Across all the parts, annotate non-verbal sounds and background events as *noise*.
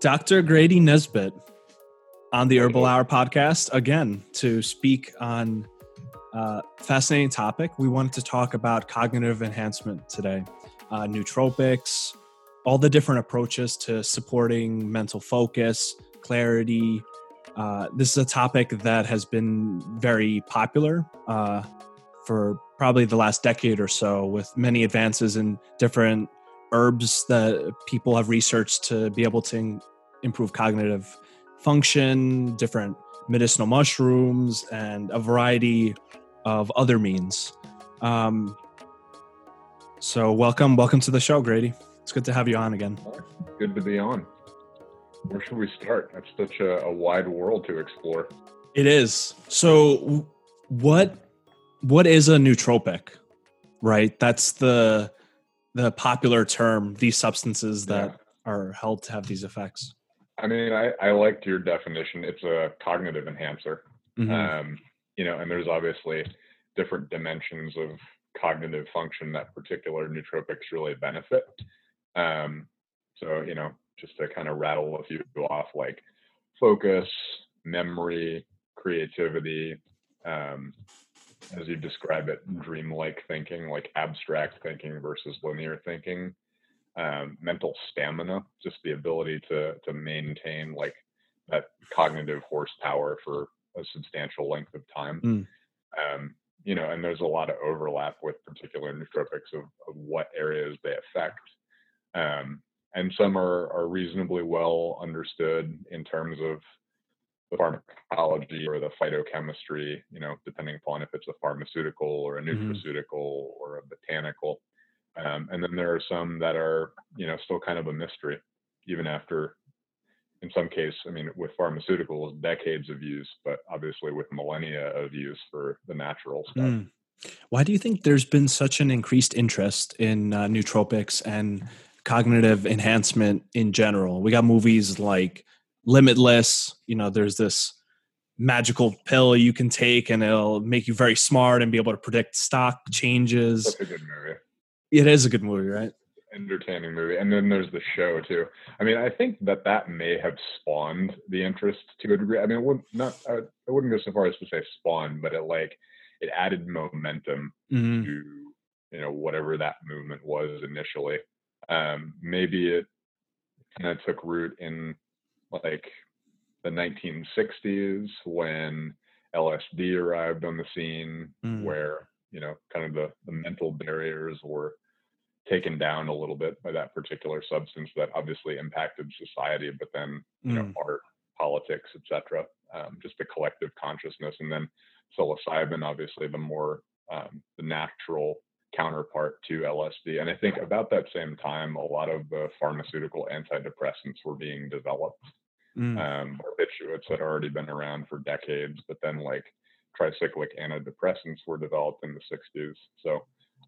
Dr. Grady Nesbitt on the Herbal Hour podcast again to speak on a fascinating topic. We wanted to talk about cognitive enhancement today, uh, nootropics, all the different approaches to supporting mental focus, clarity. Uh, this is a topic that has been very popular uh, for probably the last decade or so, with many advances in different herbs that people have researched to be able to improve cognitive function, different medicinal mushrooms, and a variety of other means. Um, so, welcome, welcome to the show, Grady. It's good to have you on again. Good to be on. Where should we start? That's such a, a wide world to explore. It is. So, what what is a nootropic? Right. That's the the popular term. These substances that yeah. are held to have these effects. I mean, I, I liked your definition. It's a cognitive enhancer. Mm-hmm. Um, you know, and there's obviously different dimensions of cognitive function that particular nootropics really benefit. Um, so, you know, just to kind of rattle a few off like focus, memory, creativity, um, as you describe it, dreamlike thinking, like abstract thinking versus linear thinking, um, mental stamina, just the ability to to maintain like that cognitive horsepower for a substantial length of time. Mm. Um, you know, and there's a lot of overlap with particular nootropics of, of what areas they affect. Um, and some are, are reasonably well understood in terms of the pharmacology or the phytochemistry, you know, depending upon if it's a pharmaceutical or a mm-hmm. nutraceutical mm-hmm. or a botanical. Um, and then there are some that are, you know, still kind of a mystery, even after, in some case, I mean, with pharmaceuticals, decades of use, but obviously with millennia of use for the natural stuff. Mm. Why do you think there's been such an increased interest in uh, nootropics and cognitive enhancement in general. We got movies like Limitless, you know, there's this magical pill you can take and it'll make you very smart and be able to predict stock changes. That's a good movie. It is a good movie, right? Entertaining movie. And then there's the show too. I mean, I think that that may have spawned the interest to a degree. I mean, it wouldn't not I wouldn't go so far as to say spawn, but it like it added momentum mm-hmm. to you know whatever that movement was initially. Um, maybe it kind of took root in like the 1960s when LSD arrived on the scene, mm. where you know kind of the, the mental barriers were taken down a little bit by that particular substance that obviously impacted society, but then you mm. know art, politics, etc. Um, just the collective consciousness, and then psilocybin, obviously the more um, the natural counterpart to LSD. And I think about that same time, a lot of the pharmaceutical antidepressants were being developed, mm. um, barbiturates had already been around for decades, but then like tricyclic antidepressants were developed in the 60s. So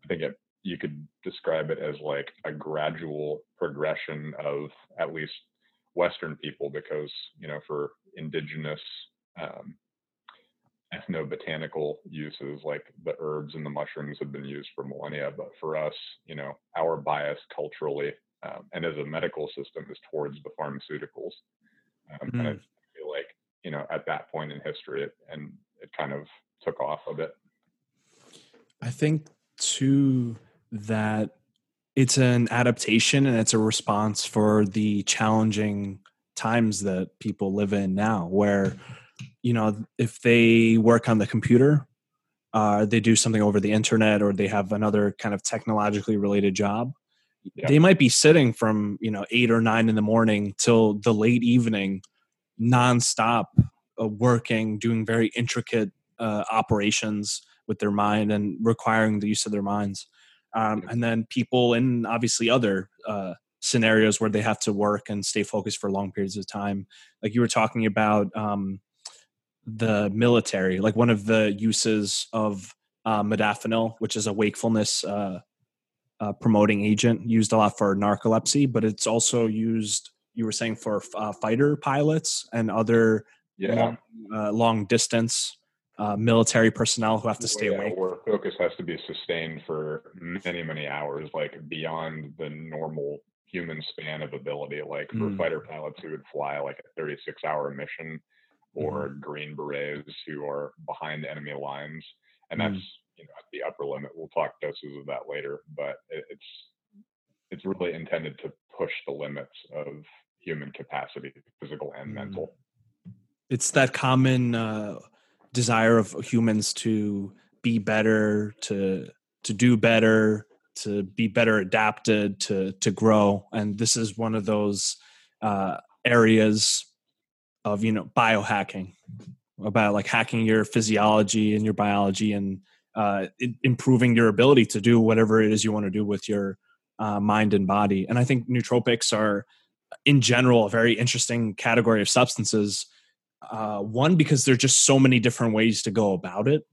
I think it, you could describe it as like a gradual progression of at least Western people, because you know for indigenous um, ethnobotanical uses like the herbs and the mushrooms have been used for millennia but for us you know our bias culturally um, and as a medical system is towards the pharmaceuticals um, mm. and i feel like you know at that point in history it, and it kind of took off a bit i think too that it's an adaptation and it's a response for the challenging times that people live in now where you know if they work on the computer uh, they do something over the internet or they have another kind of technologically related job yeah. they might be sitting from you know eight or nine in the morning till the late evening nonstop uh, working doing very intricate uh, operations with their mind and requiring the use of their minds um, and then people in obviously other uh, scenarios where they have to work and stay focused for long periods of time like you were talking about um, the military. Like one of the uses of uh, modafinil, which is a wakefulness uh, uh, promoting agent, used a lot for narcolepsy, but it's also used. You were saying for uh, fighter pilots and other yeah. long, uh, long distance uh, military personnel who have to stay yeah, awake. Where focus has to be sustained for many, many hours, like beyond the normal human span of ability. Like for Mm. fighter pilots who would fly like a 36 hour mission, or Mm-hmm. Green Berets who are behind enemy lines, and Mm. You know at the upper limit. We'll talk doses of that later, but it's it's really intended to push the limits of human capacity, physical and Mm. mental. it's that common uh, desire of humans to be better to to do better to be better adapted to to grow and this is one of those uh, areas of you know biohacking about like hacking your physiology and your biology and uh, improving your ability to do whatever it is you want to do with your uh, mind and body. And i think nootropics are in general a very interesting category of substances uh, one because there's just so many different ways to go about it.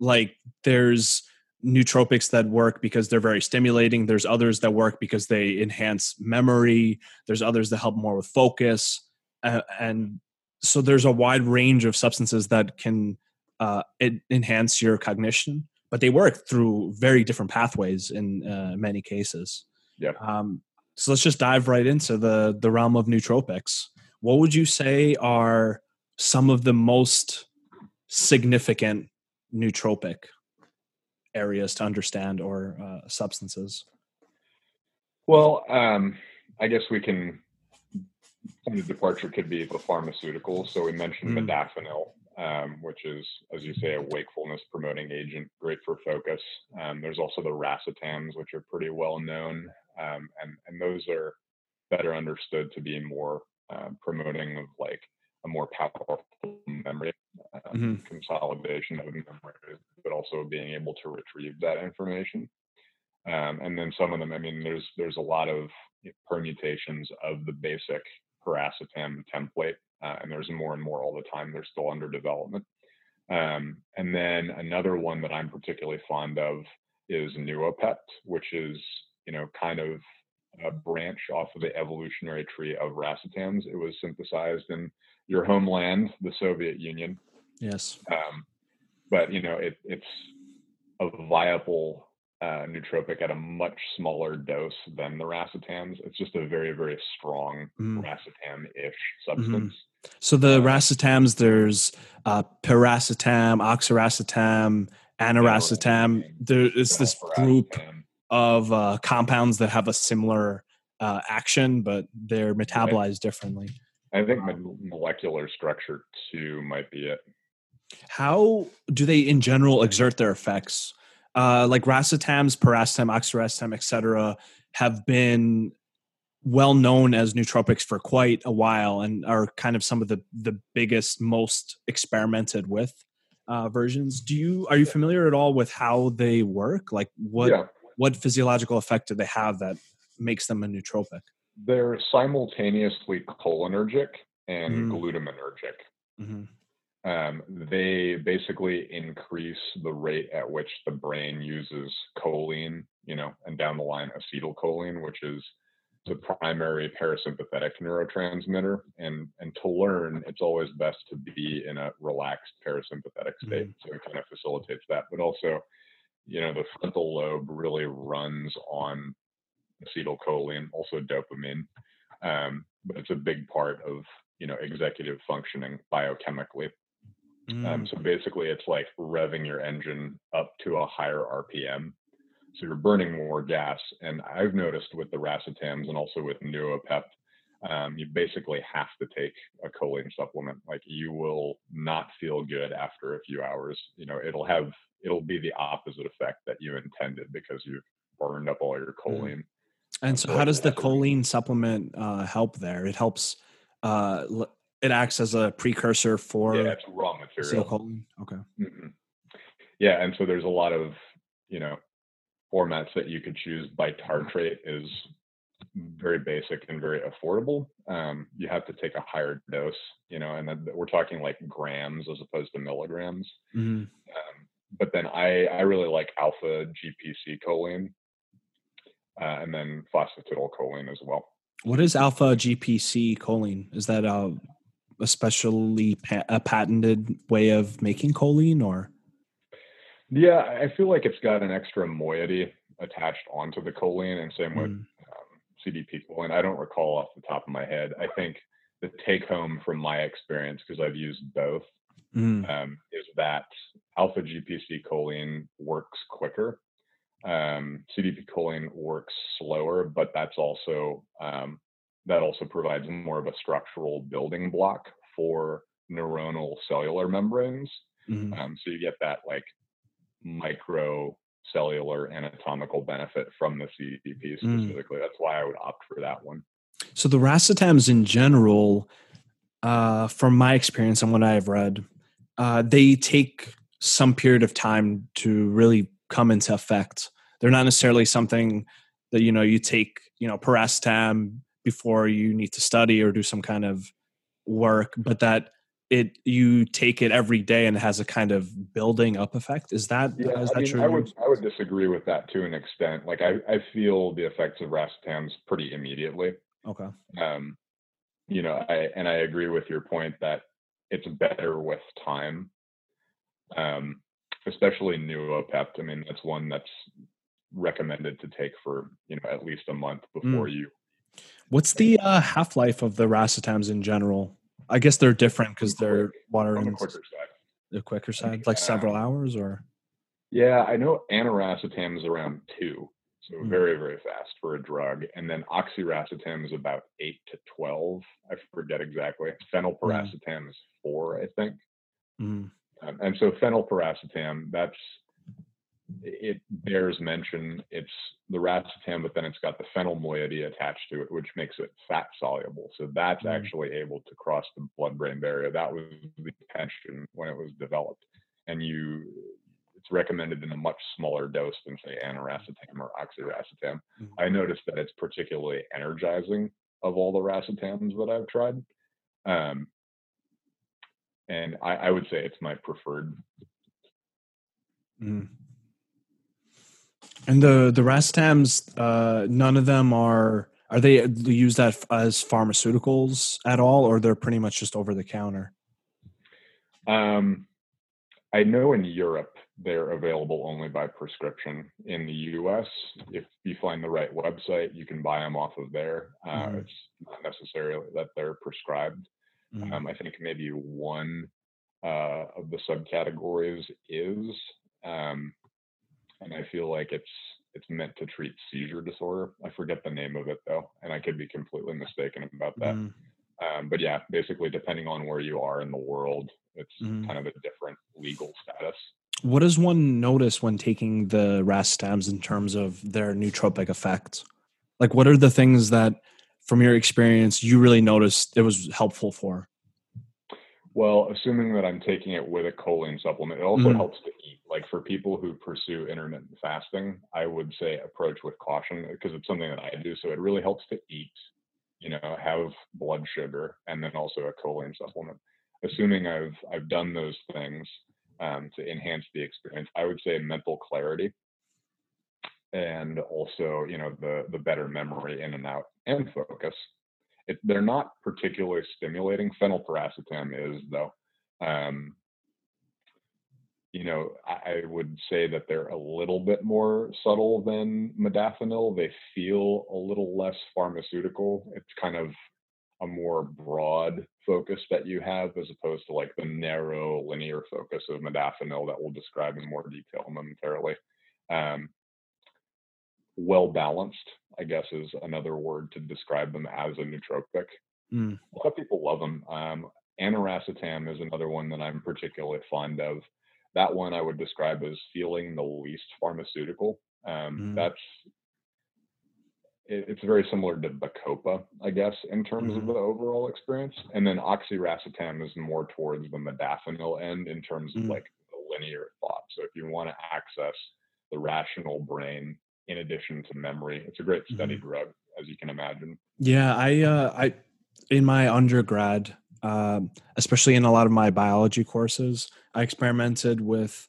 Like there's nootropics that work because they're very stimulating there's others that work because they enhance memory there's others that help more with focus uh, and so there's a wide range of substances that can uh, en- enhance your cognition but they work through very different pathways in uh, many cases Yeah. um, so let's just dive right into the the realm of nootropics what would you say are some of the most significant nootropic areas to understand or uh, substances Well, um, I guess we can. Point of departure could be the pharmaceuticals. So we mentioned Mm. modafinil, um, which is, as you say, a wakefulness promoting agent, great for focus. Um, there's also the racetams, which are pretty well known, um, and and those are better understood to be more uh, promoting of like a more powerful memory um, Mhm. consolidation of memory, but also being able to retrieve that information. Um, and then some of them, I mean, there's there's a lot of permutations of the basic piracetam template, uh, and there's more and more all the time. They're still under development. Um, and then another one that I'm particularly fond of is Noopept, which is you know kind of a branch off of the evolutionary tree of racetams. It was synthesized in your homeland, the Soviet Union, yes um, but you know it, it's a viable uh, nootropic at a much smaller dose than the racetams. It's just a very very strong Mm. racetam-ish substance. so the Uh, racetams there's uh, piracetam oxiracetam aniracetam there is this group of uh, compounds that have a similar uh, action but they're metabolized differently I think mo- molecular structure too might be it. how do they in general exert their effects uh, like racetams piracetam oxiracetam etc have been well known as nootropics for quite a while and are kind of some of the the biggest most experimented with uh, versions. Do you are you familiar at all with how they work? Like what yeah, what physiological effect do they have that makes them a nootropic? They're simultaneously cholinergic and Mm. glutaminergic. hmm um, they basically increase the rate at which the brain uses choline, you know, and down the line acetylcholine, which is the primary parasympathetic neurotransmitter. And and to learn, it's always best to be in a relaxed parasympathetic state. So it kind of facilitates that. But also, you know, the frontal lobe really runs on acetylcholine, also dopamine. Um, but it's a big part of you know executive functioning biochemically. Mm. Um, so basically, it's like revving your engine up to a higher RPM. So you're burning more gas. And I've noticed with the racetams and also with Noopept, um, you basically have to take a choline supplement. Like you will not feel good after a few hours. You know, it'll have it'll be the opposite effect that you intended because you've burned up all your choline. And so, so how does the choline supplement uh, help there? It helps. Uh, l- it acts as a precursor for Yeah, it's raw material. acetylcholine. Okay. Mhm. Yeah, and so there's a lot of you know formats that you could choose. Bitartrate is very basic and very affordable. Um, you have to take a higher dose, you know, and we're talking like grams as opposed to milligrams. hmm Um, but then I I really like alpha GPC choline, uh, and then phosphatidylcholine as well. What is alpha GPC choline? Is that a, a specially pa- a patented way of making choline, or Yeah, I feel like it's got an extra moiety attached onto the choline, and same with Mm, um, CDP choline. I don't recall off the top of my head. I think the take home from my experience, because I've used both, mm. um, is that alpha GPC choline works quicker. Um, CDP choline works slower, but that's also um, that also provides more of a structural building block for neuronal cellular membranes. Mm-hmm. Um, so you get that like micro cellular anatomical benefit from the CDP mm. specifically. Mm. That's why I would opt for that one. So the racetams in general, uh, from my experience and what I've read, uh, they take some period of time to really come into effect. They're not necessarily something that you know you take you know piracetam before you need to study or do some kind of work, but that it you take it every day and it has a kind of building up effect. Is that yeah, is that I mean, true? I would I would disagree with that to an extent. Like I, I feel the effects of racetams pretty immediately. Okay. Um, you know, I and I agree with your point that it's better with time. Um, especially Noopept. I mean, that's one that's recommended to take for you know at least a month before mm. you. What's the uh, half life of the racetams in general? I guess they're different because they're water on the quicker side. The quicker side, like several hours, or yeah, I know aniracetam is around two, so mm. very very fast for a drug, and then oxiracetam is about eight to twelve. I forget exactly. Phenylpiracetam mm. is four, I think. Mm. Um, and so phenylpiracetam, that's it bears mention. It's the racetam, but then it's got the phenyl moiety attached to it, which makes it fat soluble. So that's mm. actually able to cross the blood-brain barrier. That was the intention when it was developed. And you, it's recommended in a much smaller dose than say aniracetam or oxiracetam. Mm. I noticed that it's particularly energizing of all the racetams that I've tried. Um, and I, I, would say it's my preferred. Mm. And the the racetams, uh, none of them are are they used that as pharmaceuticals at all, or they're pretty much just over the counter? Um, I know in Europe they're available only by prescription. In the U.S., if you find the right website, you can buy them off of there. Uh, mm-hmm. It's not necessarily that they're prescribed. Mm-hmm. Um, I think maybe one uh, of the subcategories is. Um, and I feel like it's it's meant to treat seizure disorder. I forget the name of it though, and I could be completely mistaken about that. Mm. Um, but yeah, basically, depending on where you are in the world, it's mm. kind of a different legal status. What does one notice when taking the racetams in terms of their nootropic effect? Like, what are the things that, from your experience, you really noticed it was helpful for? Well, assuming that I'm taking it with a choline supplement, it also mm. helps to eat. Like for people who pursue intermittent fasting, I would say approach with caution because it's something that I do. So it really helps to eat, you know, have blood sugar, and then also a choline supplement. Assuming I've I've done those things um, to enhance the experience, I would say mental clarity, and also you know the the better memory in and out and focus it, they're not particularly stimulating. Phenylpiracetam is though. Um, you know, I, I, would say that they're a little bit more subtle than modafinil. They feel a little less pharmaceutical. It's kind of a more broad focus that you have as opposed to like the narrow linear focus of modafinil that we'll describe in more detail momentarily. Um, well balanced, I guess is another word to describe them as a nootropic. Mm. A lot of people love them. Um, aniracetam is another one that I'm particularly fond of. That one I would describe as feeling the least pharmaceutical. Um, mm. That's it, it's very similar to Bacopa, I guess, in terms mm. of mm-hmm. the overall experience. And then oxiracetam is more towards the modafinil end in terms of mm. like the linear thought. So if you want to access the rational brain in addition to memory. It's a great study mm-hmm. drug, as you can imagine. Yeah, I, uh, I, in my undergrad, uh, especially in a lot of my biology courses, I experimented with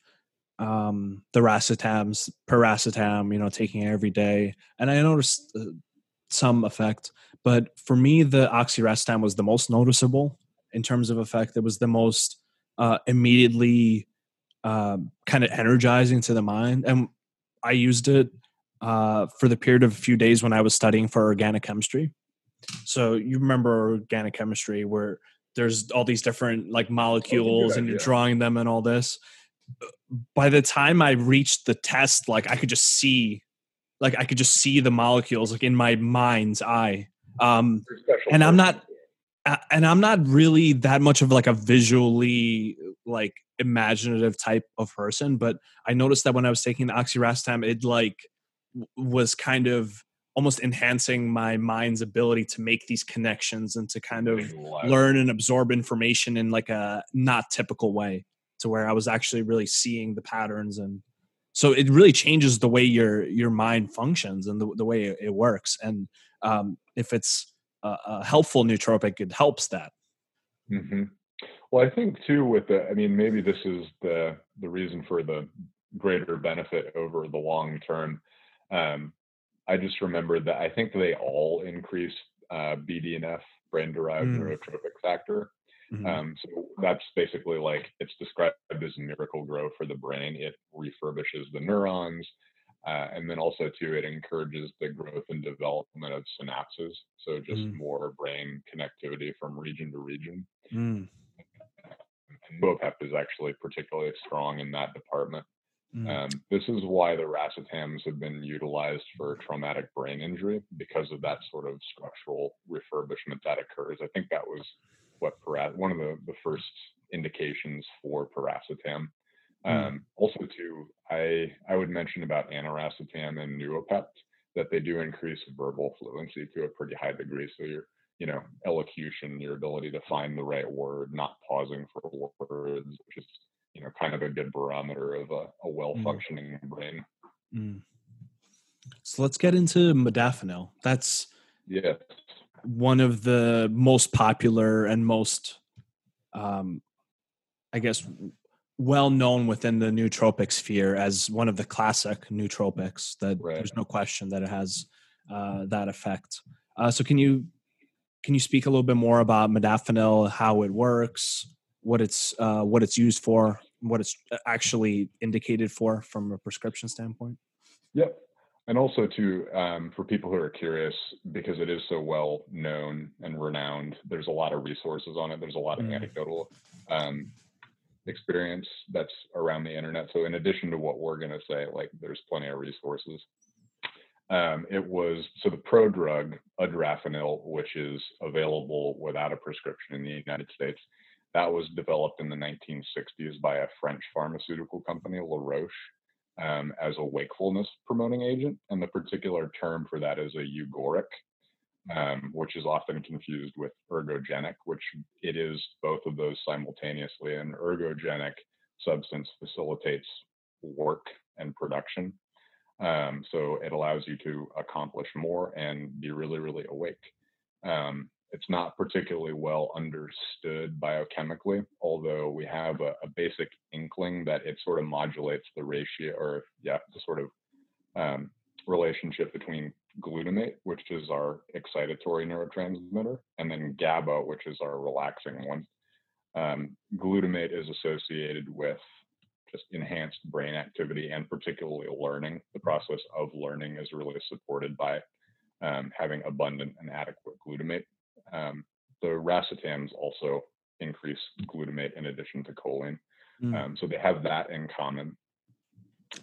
um, the racetams, piracetam, you know, taking it every day, and I noticed uh, some effect. But for me, the oxiracetam was the most noticeable in terms of effect. It was the most uh, immediately uh, kind of energizing to the mind, and I used it uh, for the period of a few days when I was studying for organic chemistry. So you remember organic chemistry where there's all these different like molecules and you're drawing them and all this. By the time I reached the test, like I could just see, like I could just see the molecules like in my mind's eye. Um, and I'm not, and I'm not really that much of like a visually like imaginative type of person, but I noticed that when I was taking the oxiracetam, it like was kind of almost enhancing my mind's ability to make these connections and to kind of learn and absorb information in like a not typical way to where I was actually really seeing the patterns and so it really changes the way your your mind functions and the, the way it, works and um, if it's a, a, helpful nootropic it helps that. Mm-hmm. well i think too with the i mean maybe this is the the reason for the greater benefit over the long term um, I just remembered that I think they all increase uh, BDNF, brain derived mm. neurotrophic factor. Mm-hmm. Um, so that's basically like it's described as Miracle-Gro for the brain. It refurbishes the neurons. Uh, and then also too, it encourages the growth and development of synapses. So just mm. more brain connectivity from region to region. Mm. And is actually particularly strong in that department. Mm. Um, this is why the racetams have been utilized for traumatic brain injury because of that sort of structural refurbishment that occurs. I think that was what one of the, the first indications for piracetam. Mm. Um, also, too, I I would mention about aniracetam and Noopept that they do increase verbal fluency to a pretty high degree. So your you know elocution, your ability to find the right word, not pausing for words, which is you know kind of a good barometer of a, a well functioning mm. brain. Mm. So let's get into modafinil. That's yeah one of the most popular and most, um, I guess, well known within the nootropic sphere as one of the classic nootropics. That right. there's no question that it has uh, that effect. Uh, so can you can you speak a little bit more about modafinil, how it works, what it's uh, what it's used for, what it's uh, actually indicated for from a prescription standpoint. Yep, and also to um, for people who are curious, because it is so well known and renowned. There's a lot of resources on it. There's a lot of mm. anecdotal um, experience that's around the internet. So in addition to what we're going to say, like there's plenty of resources. Um, it was so the pro drug adrafinil, which is available without a prescription in the United States, that was developed in the 1960s by a French pharmaceutical company, La Roche, um, as a wakefulness promoting agent. And the particular term for that is a eugeroic, um, which is often confused with ergogenic, which it is both of those simultaneously. An ergogenic substance facilitates work and production. Um, so it allows you to accomplish more and be really, really awake. Um, it's not particularly well understood biochemically, although we have a, a, basic inkling that it sort of modulates the ratio or, yeah, the sort of um, relationship between glutamate, which is our excitatory neurotransmitter, and then GABA, which is our relaxing one. Um, glutamate is associated with just enhanced brain activity and particularly learning. The process of learning is really supported by um, having abundant and adequate glutamate um, the racetams also increase glutamate in addition to choline. Mm. Um, so they have that in common.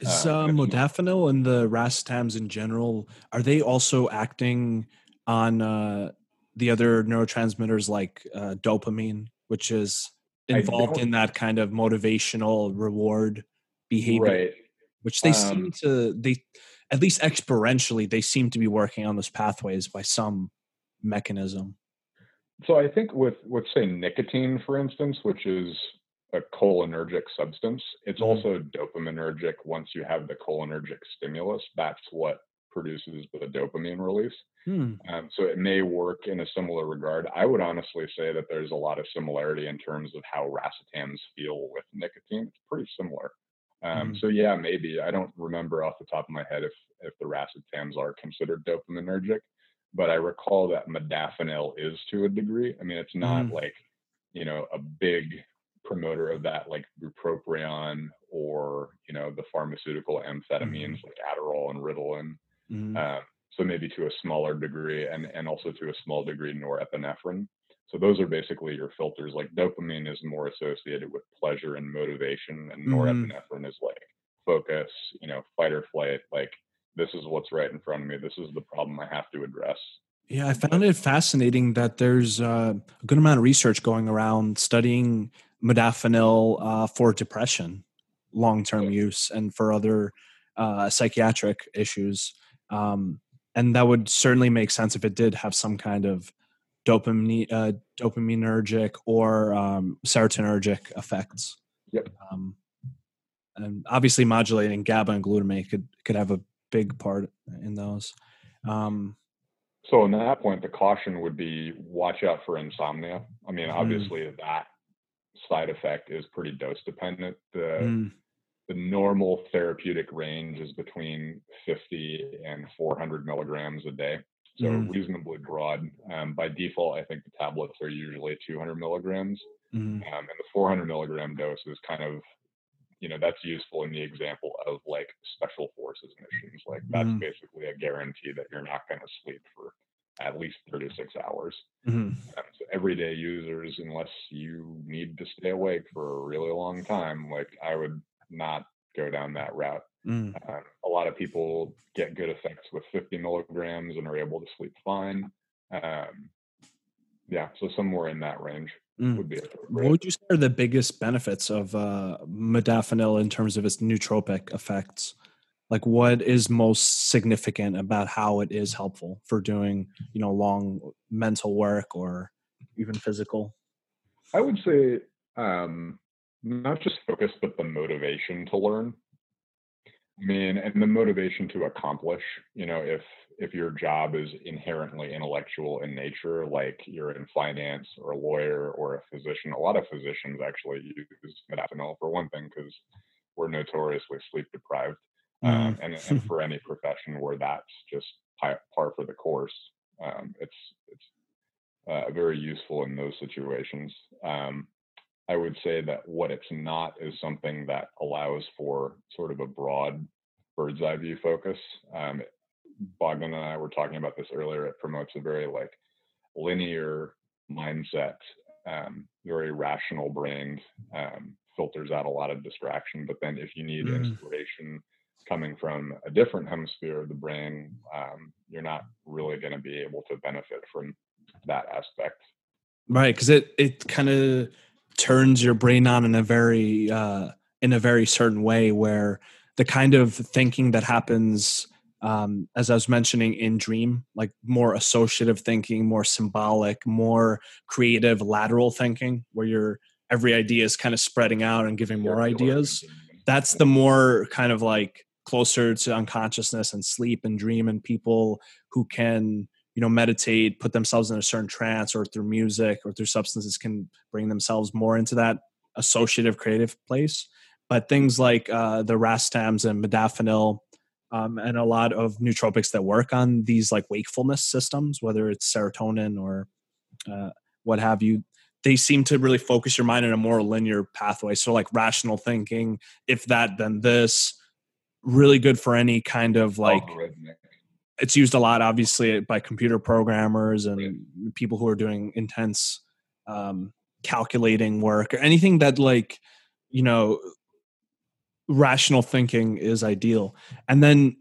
Is uh, modafinil and the racetams in general, are they also acting on uh, the other neurotransmitters like uh, dopamine, which is involved in that kind of motivational reward behavior? Right. Which they um, seem to, they at least experientially, they seem to be working on those pathways by some mechanism. So I think with with say nicotine, for instance, which is a cholinergic substance, it's mm-hmm. also dopaminergic once you have the cholinergic stimulus. That's what produces the dopamine release. Hmm. Um, so it may work in a similar regard. I would honestly say that there's a lot of similarity in terms of how racetams feel with nicotine. It's pretty similar. Um, hmm. So yeah, maybe I don't remember off the top of my head if if the racetams are considered dopaminergic but I recall that modafinil is to a degree. I mean, it's not mm. like, you know, a big promoter of that like bupropion or, you know, the pharmaceutical amphetamines mm. like Adderall and Ritalin. mm-hmm. uh, so maybe to a smaller degree, and and also to a small degree norepinephrine. So those are basically your filters. Like dopamine is more associated with pleasure and motivation, and mm-hmm. norepinephrine is like focus, you know, fight or flight. Like this is what's right in front of me. This is the problem I have to address. Yeah, I found it fascinating that there's uh, a good amount of research going around studying modafinil uh, for depression, long term yeah. use, and for other uh, psychiatric issues. Um, and that would certainly make sense if it did have some kind of dopamine, uh, dopaminergic or um, serotonergic effects. Yep. Um, and obviously, modulating GABA and glutamate could could have a big part in those. Um, so, in that point, the caution would be watch out for insomnia. I mean, mm. obviously, mm. that side effect is pretty dose dependent. The mm. the normal therapeutic range is between 50 and 400 milligrams a day, so mm. reasonably broad. Um, by default, I think the tablets are usually 200 milligrams, mm. um, and the 400 milligram dose is kind of you know that's useful in the example of like special forces missions like that's mm-hmm. basically a guarantee that you're not going to sleep for at least 36 hours mm-hmm. so everyday users unless you need to stay awake for a really long time like i would not go down that route mm. uh, a lot of people get good effects with 50 milligrams and are able to sleep fine um, yeah so somewhere in that range Mm. Would be what would you say are the biggest benefits of uh, modafinil in terms of its nootropic effects? Like, what is most significant about how it is helpful for doing, you know, long mental work or even physical? I would say um, not just focus, but the motivation to learn. I mean, and the motivation to accomplish. You know, if if your job is inherently intellectual in nature, like you're in finance or a lawyer or a physician, a lot of physicians actually use modafinil for one thing because we're notoriously sleep deprived, mm. um, and, *laughs* and, for any profession where that's just par for the course, um, it's it's uh, very useful in those situations. Um, I would say that what it's not is something that allows for sort of a broad bird's eye view focus. Um, Bogdan and I were talking about this earlier. It promotes a very like linear mindset, um, very rational brained, um, filters out a lot of distraction. But then if you need mm. inspiration coming from a different hemisphere of the brain, um, you're not really going to be able to benefit from that aspect. Right, because it it kind of turns your brain on in a very uh, in a very certain way where the kind of thinking that happens um, as I was mentioning in Dream, like more associative thinking, more symbolic, more creative lateral thinking, where your every idea is kind of spreading out and giving more ideas. That's the more kind of like closer to unconsciousness and sleep and dream and people who can you know meditate put themselves in a certain trance or through music or through substances can bring themselves more into that associative creative place but things like uh, the racetams and modafinil um, and a lot of nootropics that work on these like wakefulness systems, whether it's serotonin or uh, what have you. They seem to really focus your mind in a more linear pathway. So, like rational thinking, if that, then this, really good for any kind of like. It's used a lot, obviously, by computer programmers and right. people who are doing intense um, calculating work or anything that, like, you know, rational thinking is ideal. And then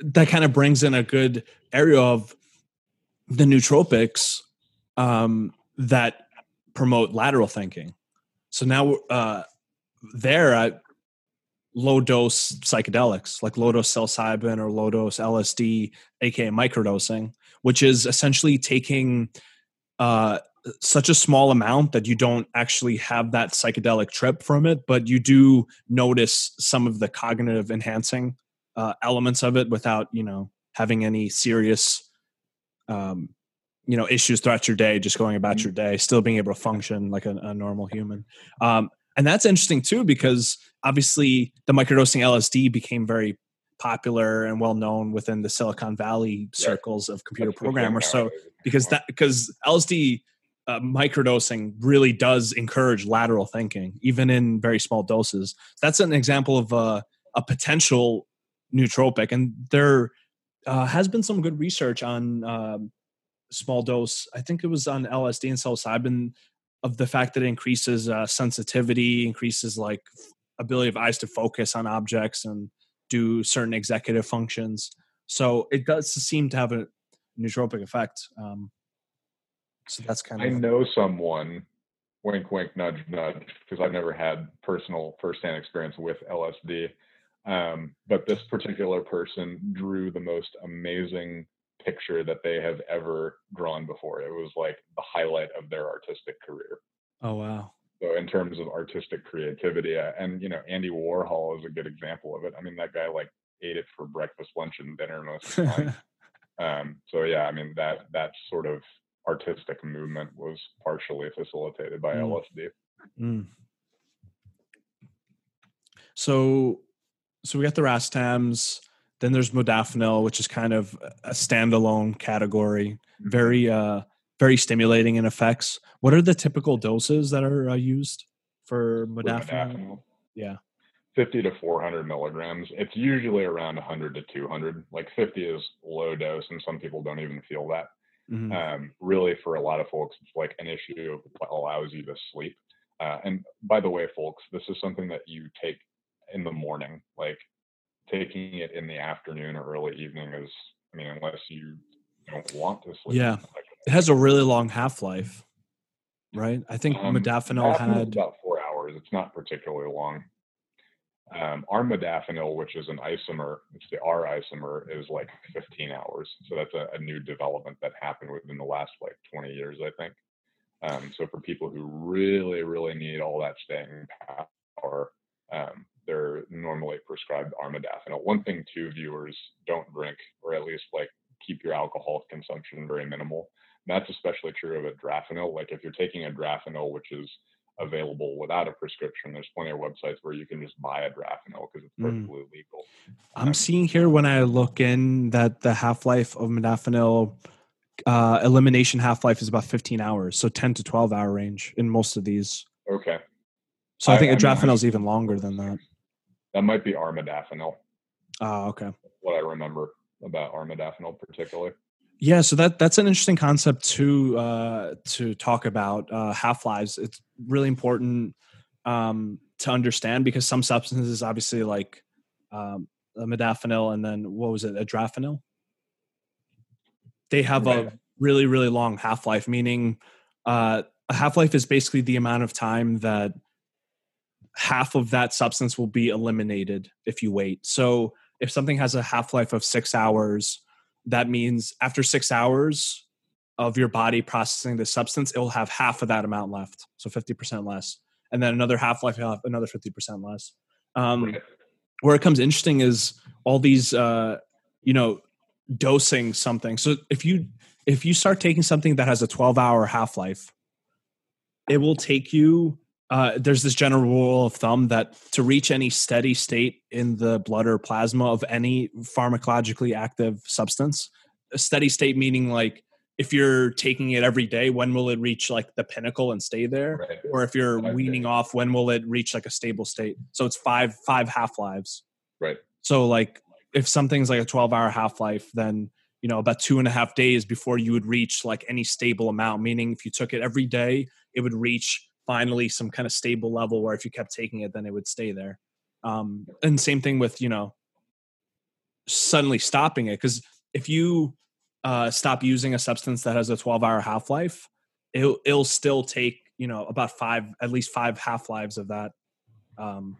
that kind of brings in a good area of the nootropics um, that promote lateral thinking. So now uh, there at low dose psychedelics like low dose psilocybin or low dose LSD, aka microdosing, which is essentially taking uh, such a small amount that you don't actually have that psychedelic trip from it, but you do notice some of the cognitive enhancing uh, elements of it without, you know, having any serious, um, you know, issues throughout your day, just going about mm-hmm. your day, still being able to function like a, a normal human. Um, and that's interesting too, because obviously the microdosing LSD became very popular and well known within the Silicon Valley circles of computer programmers. So because that because LSD uh, microdosing really does encourage lateral thinking, even in very small doses. That's an example of a, a potential nootropic, and there uh, has been some good research on um, small dose. I think it was on LSD and psilocybin of the fact that it increases uh, sensitivity, increases like ability of eyes to focus on objects and do certain executive functions. So it does seem to have a nootropic effect. Um, so that's kind of. I know someone, wink, wink, nudge, nudge, because I've never had personal firsthand experience with LSD. Um, but this particular person drew the most amazing picture that they have ever drawn before. It was like the highlight of their artistic career. Oh wow! So in terms of artistic creativity, uh, and you know, Andy Warhol is a good example of it. I mean, that guy like ate it for breakfast, lunch, and dinner most of the time. *laughs* um, so yeah, I mean that that sort of artistic movement was partially facilitated by mm. LSD. Mm. So, so we got the racetams. Then there's modafinil, which is kind of a standalone category, mm-hmm. very uh, very stimulating in effects. What are the typical doses that are uh, used for modafinil? modafinil? Yeah. 50 to 400 milligrams. It's usually around 100 to 200. Like 50 is low dose, and some people don't even feel that. Mm-hmm. Um, really, for a lot of folks, it's like an issue of what allows you to sleep. Uh, and by the way, folks, this is something that you take in the morning. Like taking it in the afternoon or early evening is, I mean, unless you don't want to sleep. Yeah. Like, it has a really long half life, right? I think um, modafinil had about four hours. It's not particularly long. Um, armodafinil, which is an isomer, it's the R isomer, is like 15 hours. So that's a, a new development that happened within the last like 20 years, I think. Um, so for people who really, really need all that staying power, um, they're normally prescribed armodafinil. One thing too, viewers don't drink, or at least like keep your alcohol consumption very minimal. And that's especially true of a adrafinil. Like if you're taking a adrafinil, which is available without a prescription. There's plenty of websites where you can just buy a adrafinil because it's mm. perfectly mm. legal. I'm um, seeing here when I look in that the half life of modafinil uh, elimination half life is about 15 hours, so 10 to 12 hour range in most of these. Okay. So I, I think adrafinil is even longer than that. That might be armodafinil. Oh, okay. what I remember about armodafinil particularly. Yeah, so that that's an interesting concept to uh, to talk about uh, half lives. It's really important um, to understand because some substances, obviously, like um, modafinil and then what was it, adrafinil, they have right. a really really long half life. Meaning, uh, a half life is basically the amount of time that half of that substance will be eliminated if you wait. So, if something has a half life of six hours that means after six hours of your body processing the substance, it will have half of that amount left, so fifty percent less, and then another half life, have another fifty percent less. Um, where it comes interesting is all these, uh, you know, dosing something. So if you if you start taking something that has a twelve hour half life, it will take you uh, there's this general rule of thumb that to reach any steady state in the blood or plasma of any pharmacologically active substance, a steady state meaning like if you're taking it every day, when will it reach like the pinnacle and stay there? Right. Or if you're five weaning days. off, when will it reach like a stable state? So it's five five half lives. Right. So like if something's like a 12 hour half life, then you know about two and a half days before you would reach like any stable amount. Meaning if you took it every day, it would reach finally some kind of stable level where if you kept taking it, then it would stay there. Um, and same thing with, you know, suddenly stopping it. Because if you uh, stop using a substance that has a 12 hour half life, it'll, it'll still take, you know, about five, at least five half lives of that um,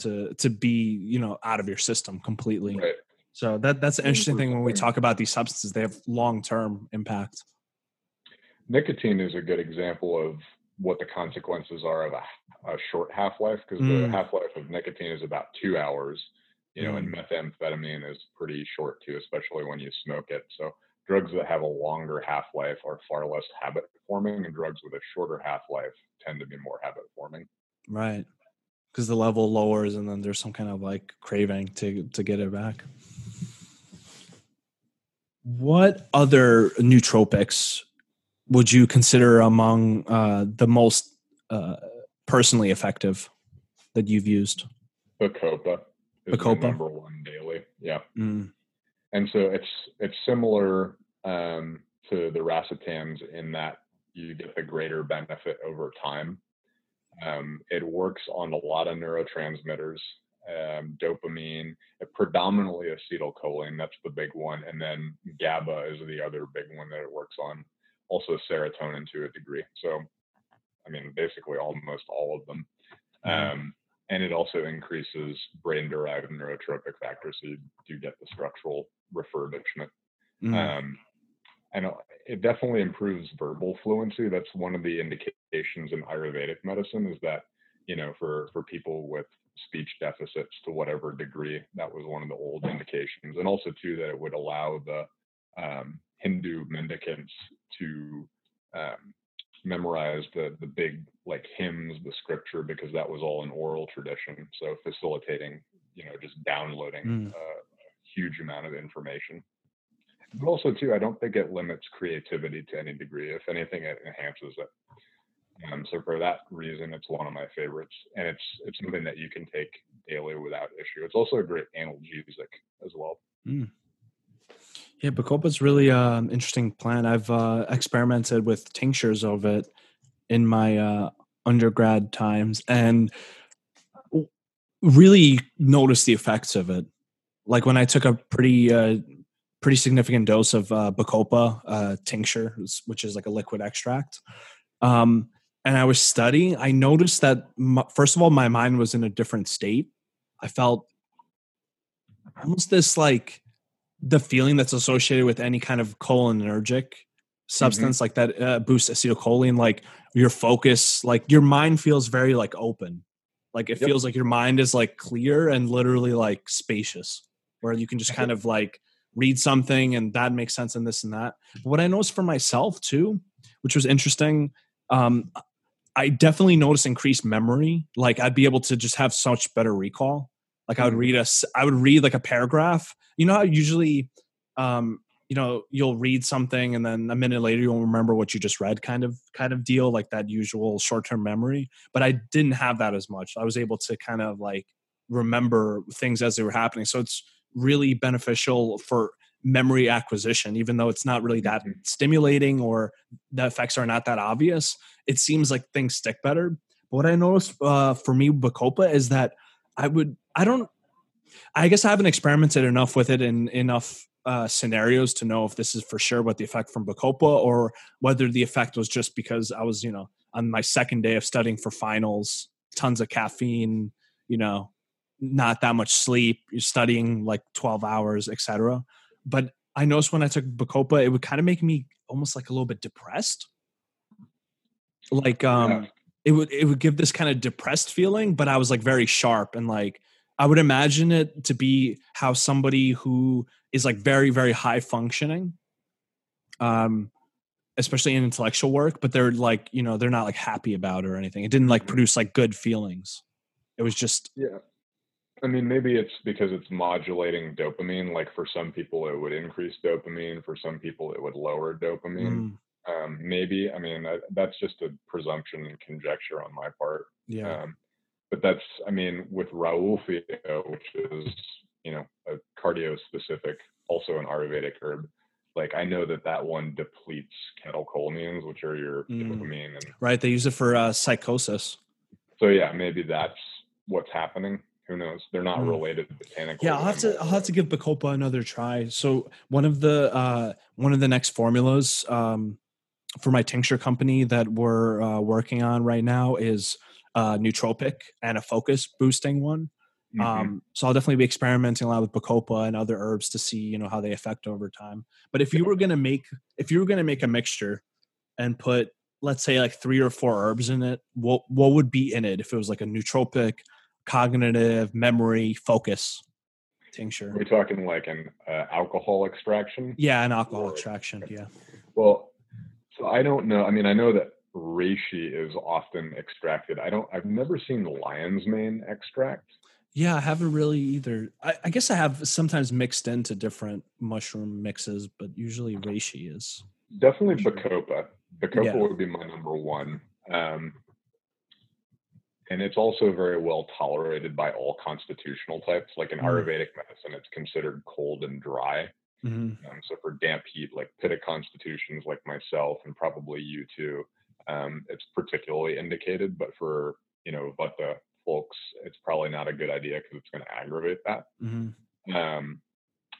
to, to be, you know, out of your system completely. Right. So that, that's an interesting thing when we talk about these substances, they have long term impact. Nicotine is a good example of what the consequences are of a, a short half life because mm. the half life of nicotine is about two hours, you know, mm. and methamphetamine is pretty short too, especially when you smoke it. So drugs that have a longer half life are far less habit forming, and drugs with a shorter half life tend to be more habit forming. Right. Because the level lowers, and then there's some kind of like craving to to get it back. What other nootropics would you consider among uh, the most uh, personally effective that you've used? Bacopa. Bacopa. Number one daily. Yeah. Mm. and so it's it's similar um, to the racetams in that you get the greater benefit over time. Um, it works on a lot of neurotransmitters, um, dopamine, predominantly acetylcholine. That's the big one, and then GABA is the other big one that it works on. Also serotonin to a degree. So, I mean, basically almost all of them. Mm-hmm. Um, and it also increases brain-derived neurotropic factors, so you do get the structural refurbishment. Mm. Um, and it definitely improves verbal fluency. That's one of the indications in Ayurvedic medicine is that, you know, for, for people with speech deficits to whatever degree, that was one of the old indications. And also too, that it would allow the um, Hindu mendicants to um, memorize the, the big like hymns, the scripture, because that was all an oral tradition. So facilitating, you know, just downloading mm. a huge amount of information but also too i don't think it limits creativity to any degree if anything it enhances it um, so for that reason it's one of my favorites and it's it's something that you can take daily without issue it's also a great analgesic as well mm. Yeah bacopa's really an interesting plant i've uh, experimented with tinctures of it in my uh, undergrad times and really noticed the effects of it like when i took a pretty uh, pretty significant dose of uh, Bacopa uh, tincture, which is like a liquid extract. Um, and I was studying. I noticed that my, first of all, my mind was in a different state. I felt almost this like the feeling that's associated with any kind of cholinergic mm-hmm. substance mm-hmm. like that uh, boosts acetylcholine. Like your focus, like your mind feels very like open. Like it yep. feels like your mind is like clear and literally like spacious, where you can just kind of like read something and that makes sense and this and that. But what I noticed for myself too, which was interesting, um, I definitely noticed increased memory. Like I'd be able to just have such better recall. Like I would mm-hmm. read a, I would read like a paragraph. You know how usually, um, you know, you'll read something and then a minute later you'll remember what you just read, kind of, kind of deal, like that usual short-term memory. But I didn't have that as much. I was able to kind of like remember things as they were happening. So it's really beneficial for memory acquisition, even though it's not really that mm-hmm. stimulating or the effects are not that obvious. It seems like things stick better. But what I noticed uh, for me, Bacopa, is that I would, I don't, I guess I haven't experimented enough with it in enough uh, scenarios to know if this is for sure what the effect from Bacopa or whether the effect was just because I was, you know, on my second day of studying for finals, tons of caffeine, you know, not that much sleep, you're studying like 12 hours, etc. But I noticed when I took Bacopa, it would kind of make me almost like a little bit depressed. Like um yeah. it would it would give this kind of depressed feeling, but I was like very sharp and like I would imagine it to be how somebody who is like very very high functioning um especially in intellectual work, but they're like, you know, they're not like happy about it or anything. It didn't like mm-hmm. produce like good feelings. It was just yeah I mean, maybe it's because it's modulating dopamine. Like for some people, it would increase dopamine. For some people, it would lower dopamine. Mm. Um, maybe. I mean, that's just a presumption and conjecture on my part. Yeah. Um, but that's, I mean, with Rauwolfia, which is, you know, a cardio specific, also an Ayurvedic herb. Like I know that that one depletes catecholamines, which are your mm. dopamine. And, right. They use it for uh, psychosis. So yeah, maybe that's what's happening who knows? They're not mm. related botanically. Yeah, I'll have to I'll have to give Bacopa another try. So one of the uh, one of the next formulas um, for my tincture company that we're uh, working on right now is uh, nootropic and a focus boosting one. Mm-hmm. Um, so I'll definitely be experimenting a lot with Bacopa and other herbs to see you know how they affect over time. But if you were gonna make if you were gonna make a mixture and put let's say like three or four herbs in it, what what would be in it if it was like a nootropic cognitive, memory, focus tincture. We're we talking like an uh, alcohol extraction? Yeah, an alcohol or, extraction. Yeah. Well, so I don't know. I mean, I know that reishi is often extracted. I don't. I've never seen lion's mane extract. Yeah, I haven't really either. I, I guess I have sometimes mixed into different mushroom mixes, but usually reishi is definitely bacopa. Bacopa yeah. would be my number one. Um, and it's also very well tolerated by all constitutional types. Like in Mm. Ayurvedic medicine, it's considered cold and dry. Mhm. Um, so for damp heat, like Pitta constitutions, like myself and probably you too, um, it's particularly indicated. But for you know Vata folks, it's probably not a good idea because it's going to aggravate that. Mhm. Um,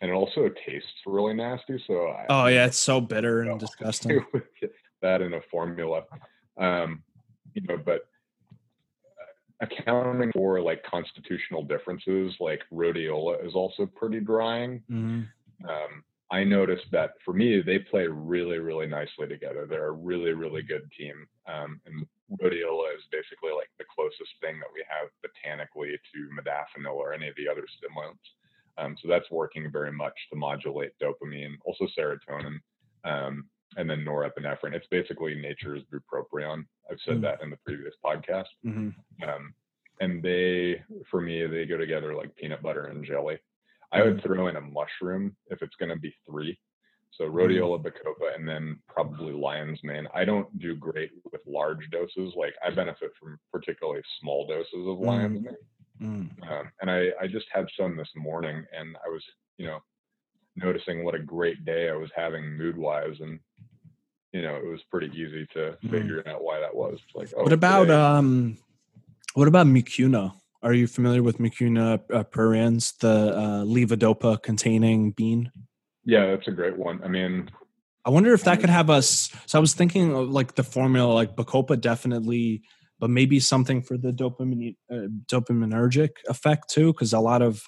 and it also tastes really nasty. So I, Oh yeah, it's so bitter *laughs* and *laughs* disgusting. that in a formula. Um, you know, but uh, accounting for like constitutional differences, like rhodiola is also pretty drying. Mhm. Um, I noticed that for me, they play really, really nicely together. They're a really, really good team. Um, and rhodiola is basically like the closest thing that we have botanically to modafinil or any of the other stimulants. Um, so that's working very much to modulate dopamine, also serotonin, um, and then norepinephrine. It's basically nature's bupropion. I've said Mm. that in the previous podcast. Mhm. Um, and they, for me, they go together like peanut butter and jelly. I would throw in a mushroom if it's going to be three. So rhodiola, bacopa, and then probably lion's mane. I don't do great with large doses. Like I benefit from particularly small doses of lion's mane. Mm. Um, and I, I just had some this morning, and I was, you know, noticing what a great day I was having mood wise, and you know, it was pretty easy to Mhm. figure out why that was. It's like, oh, What about today- um what about mucuna? Are you familiar with mucuna uh, pruriens, the uh, levodopa containing bean? yeah, that's a great one. I mean, I wonder if that could have us. So I was thinking of like the formula, like Bacopa definitely, but maybe something for the dopamine uh, dopaminergic effect too, because a lot of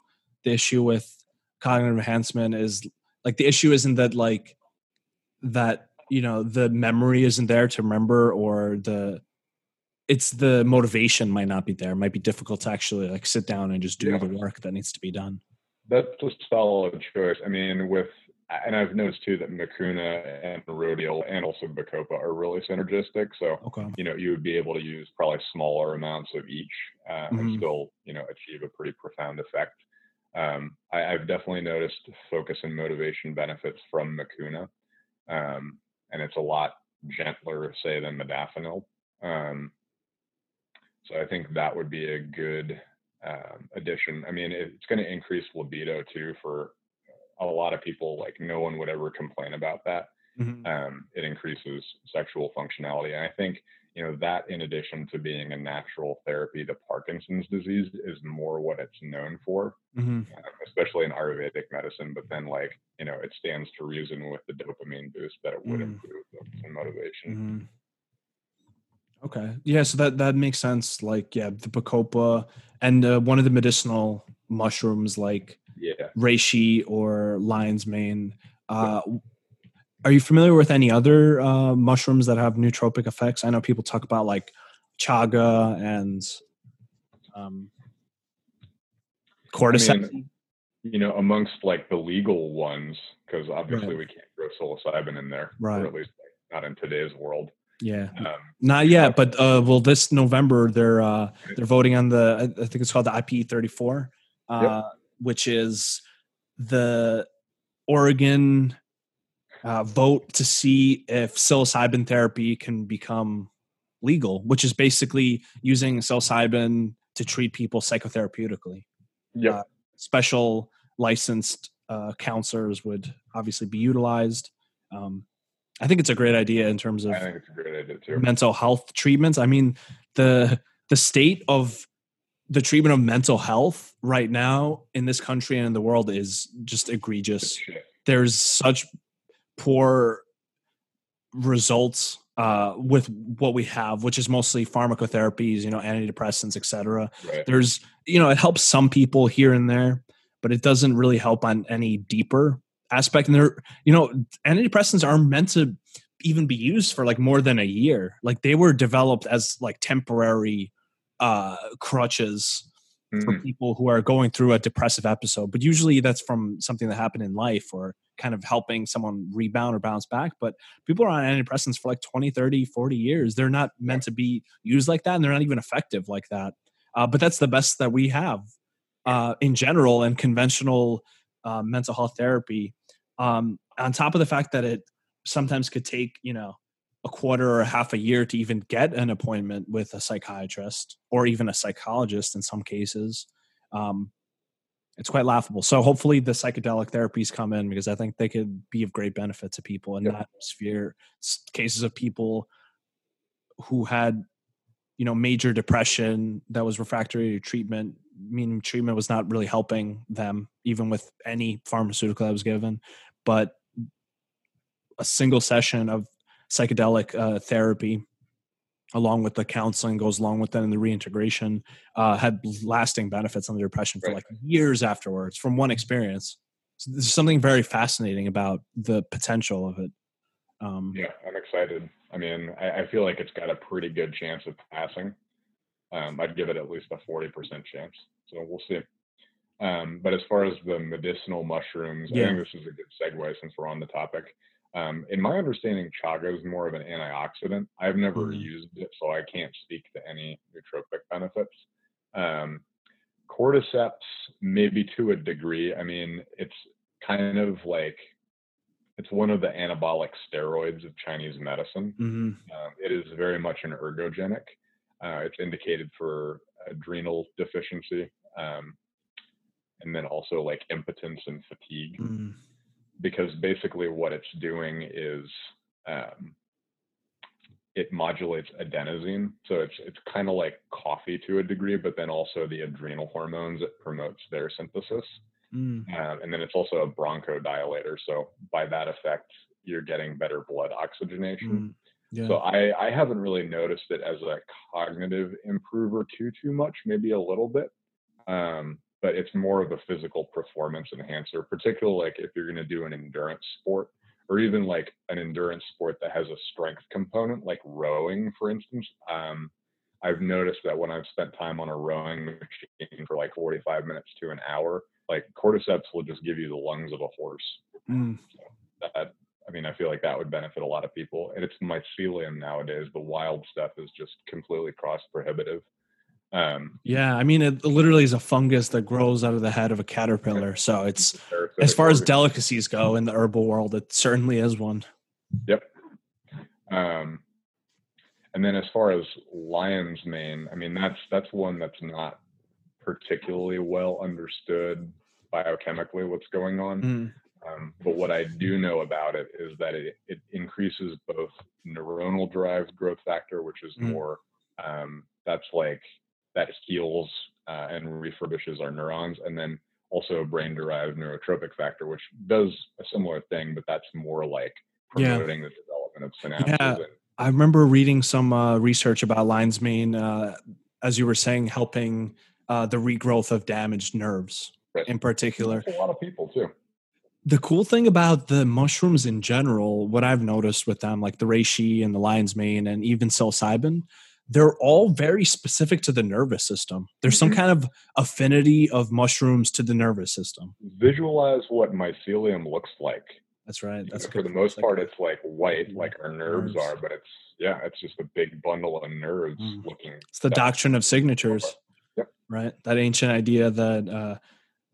the issue with cognitive enhancement is like the issue isn't that like that you know the memory isn't there to remember or the it's the motivation might not be there. It might be difficult to actually like sit down and just do Yeah. the work that needs to be done. That's a solid choice. I mean, with and I've noticed too that Mucuna and Rhodiola and also Bacopa are really synergistic. So Okay. you know you would be able to use probably smaller amounts of each uh, and Mhm. still you know achieve a pretty profound effect. Um, I, I've definitely noticed focus and motivation benefits from Mucuna, um, and it's a lot gentler, say, than modafinil. Um, so I think that would be a good um, addition. I mean, it's going to increase libido too for a lot of people. Like no one would ever complain about that. Mhm. Um, it increases sexual functionality, and I think you know that in addition to being a natural therapy to Parkinson's disease is more what it's known for, Mhm. um, especially in Ayurvedic medicine. But then, like you know, it stands to reason with the dopamine boost that it would Mm. improve focus and motivation. Okay. Yeah. So that that makes sense. Like, yeah, the bacopa and uh, one of the medicinal mushrooms, like Yeah. reishi or lion's mane. Uh, are you familiar with any other uh, mushrooms that have nootropic effects? I know people talk about like chaga and um, cordyceps. mean, You know, amongst like the legal ones, because obviously we can't grow psilocybin in there, Right. or at least like, not in today's world. Yeah. Um, Not yet, but uh, well, this November they're uh, they're voting on the I think it's called the IP thirty four, uh, which is the Oregon uh, vote to see if psilocybin therapy can become legal, which is basically using psilocybin to treat people psychotherapeutically. Yeah, Uh, Special licensed uh, counselors would obviously be utilized. Um, I think it's a great idea in terms of I think it's a great idea too. mental health treatments. I mean, the the state of the treatment of mental health right now in this country and in the world is just egregious. There's such poor results uh, with what we have, which is mostly pharmacotherapies, you know, antidepressants, etc. Right. There's, you know, it helps some people here and there, but it doesn't really help on any deeper aspect. and they're you know, antidepressants are meant to even be used for like more than a year. Like they were developed as like temporary uh crutches for Mhm. people who are going through a depressive episode. But usually that's from something that happened in life or kind of helping someone rebound or bounce back. But people are on antidepressants for like 20, 30, 40 years. They're not meant to be used like that and they're not even effective like that. Uh, but that's the best that we have uh, in general and conventional uh, mental health therapy. Um, on top of the fact that it sometimes could take, you know, a quarter or a half a year to even get an appointment with a psychiatrist or even a psychologist in some cases. Um, it's quite laughable. So hopefully the psychedelic therapies come in because I think they could be of great benefit to people in that sphere. Cases of people who had, you know, major depression that was refractory to treatment, meaning treatment was not really helping them, even with any pharmaceutical that was given. But a single session of psychedelic uh, therapy along with the counseling goes along with that and the reintegration uh, had lasting benefits on the depression for right. like years afterwards from one experience so there's something very fascinating about the potential of it um, yeah i'm excited i mean I, I, feel like it's got a pretty good chance of passing um, i'd give it at least a 40% chance so we'll see um, but as far as the medicinal mushrooms yeah. i think this is a good segue since we're on the topic um, in my understanding, chaga is more of an antioxidant. I've never mm-hmm. used it, so I can't speak to any nootropic benefits. Um, cordyceps, maybe to a degree. I mean, it's kind of like it's one of the anabolic steroids of Chinese medicine. Mm-hmm. Um, it is very much an ergogenic. Uh, it's indicated for adrenal deficiency, um, and then also like impotence and fatigue. Mm-hmm because basically what it's doing is um, it modulates adenosine. So it's it's kind of like coffee to a degree, but then also the adrenal hormones it promotes their synthesis. Mm. Um, and then it's also a bronchodilator. So by that effect, you're getting better blood oxygenation. Mm. Yeah. So I, I haven't really noticed it as a cognitive improver too too much, maybe a little bit. Um, but it's more of a physical performance enhancer, particularly like if you're going to do an endurance sport or even like an endurance sport that has a strength component, like rowing, for instance. Um, I've noticed that when I've spent time on a rowing machine for like 45 minutes to an hour, like cordyceps will just give you the lungs of a horse. Mm. So that, I mean, I feel like that would benefit a lot of people. And it's mycelium nowadays. The wild stuff is just completely cost prohibitive. Um, yeah, I mean, it literally is a fungus that grows out of the head of a caterpillar. So it's as far as delicacies go in the herbal world, it certainly is one. Yep. Um, and then as far as lion's mane, I mean, that's that's one that's not particularly well understood biochemically what's going on. Mm. Um, but what I do know about it is that it, it increases both neuronal derived growth factor, which is mm. more um, that's like that heals uh, and refurbishes our neurons, and then also a brain derived neurotropic factor, which does a similar thing, but that's more like promoting yeah. the development of synapses. Yeah. And, I remember reading some uh, research about lion's mane, uh, as you were saying, helping uh, the regrowth of damaged nerves right. in particular. a lot of people too. The cool thing about the mushrooms in general, what I've noticed with them, like the reishi and the lion's mane and even psilocybin, they're all very specific to the nervous system. There's mm-hmm. some kind of affinity of mushrooms to the nervous system. Visualize what mycelium looks like. That's right. That's for the most part, it's like white, like our nerves, nerves, are, but it's yeah, it's just a big bundle of nerves mm. looking. It's the doctrine of signatures, yep. right? That ancient idea that uh,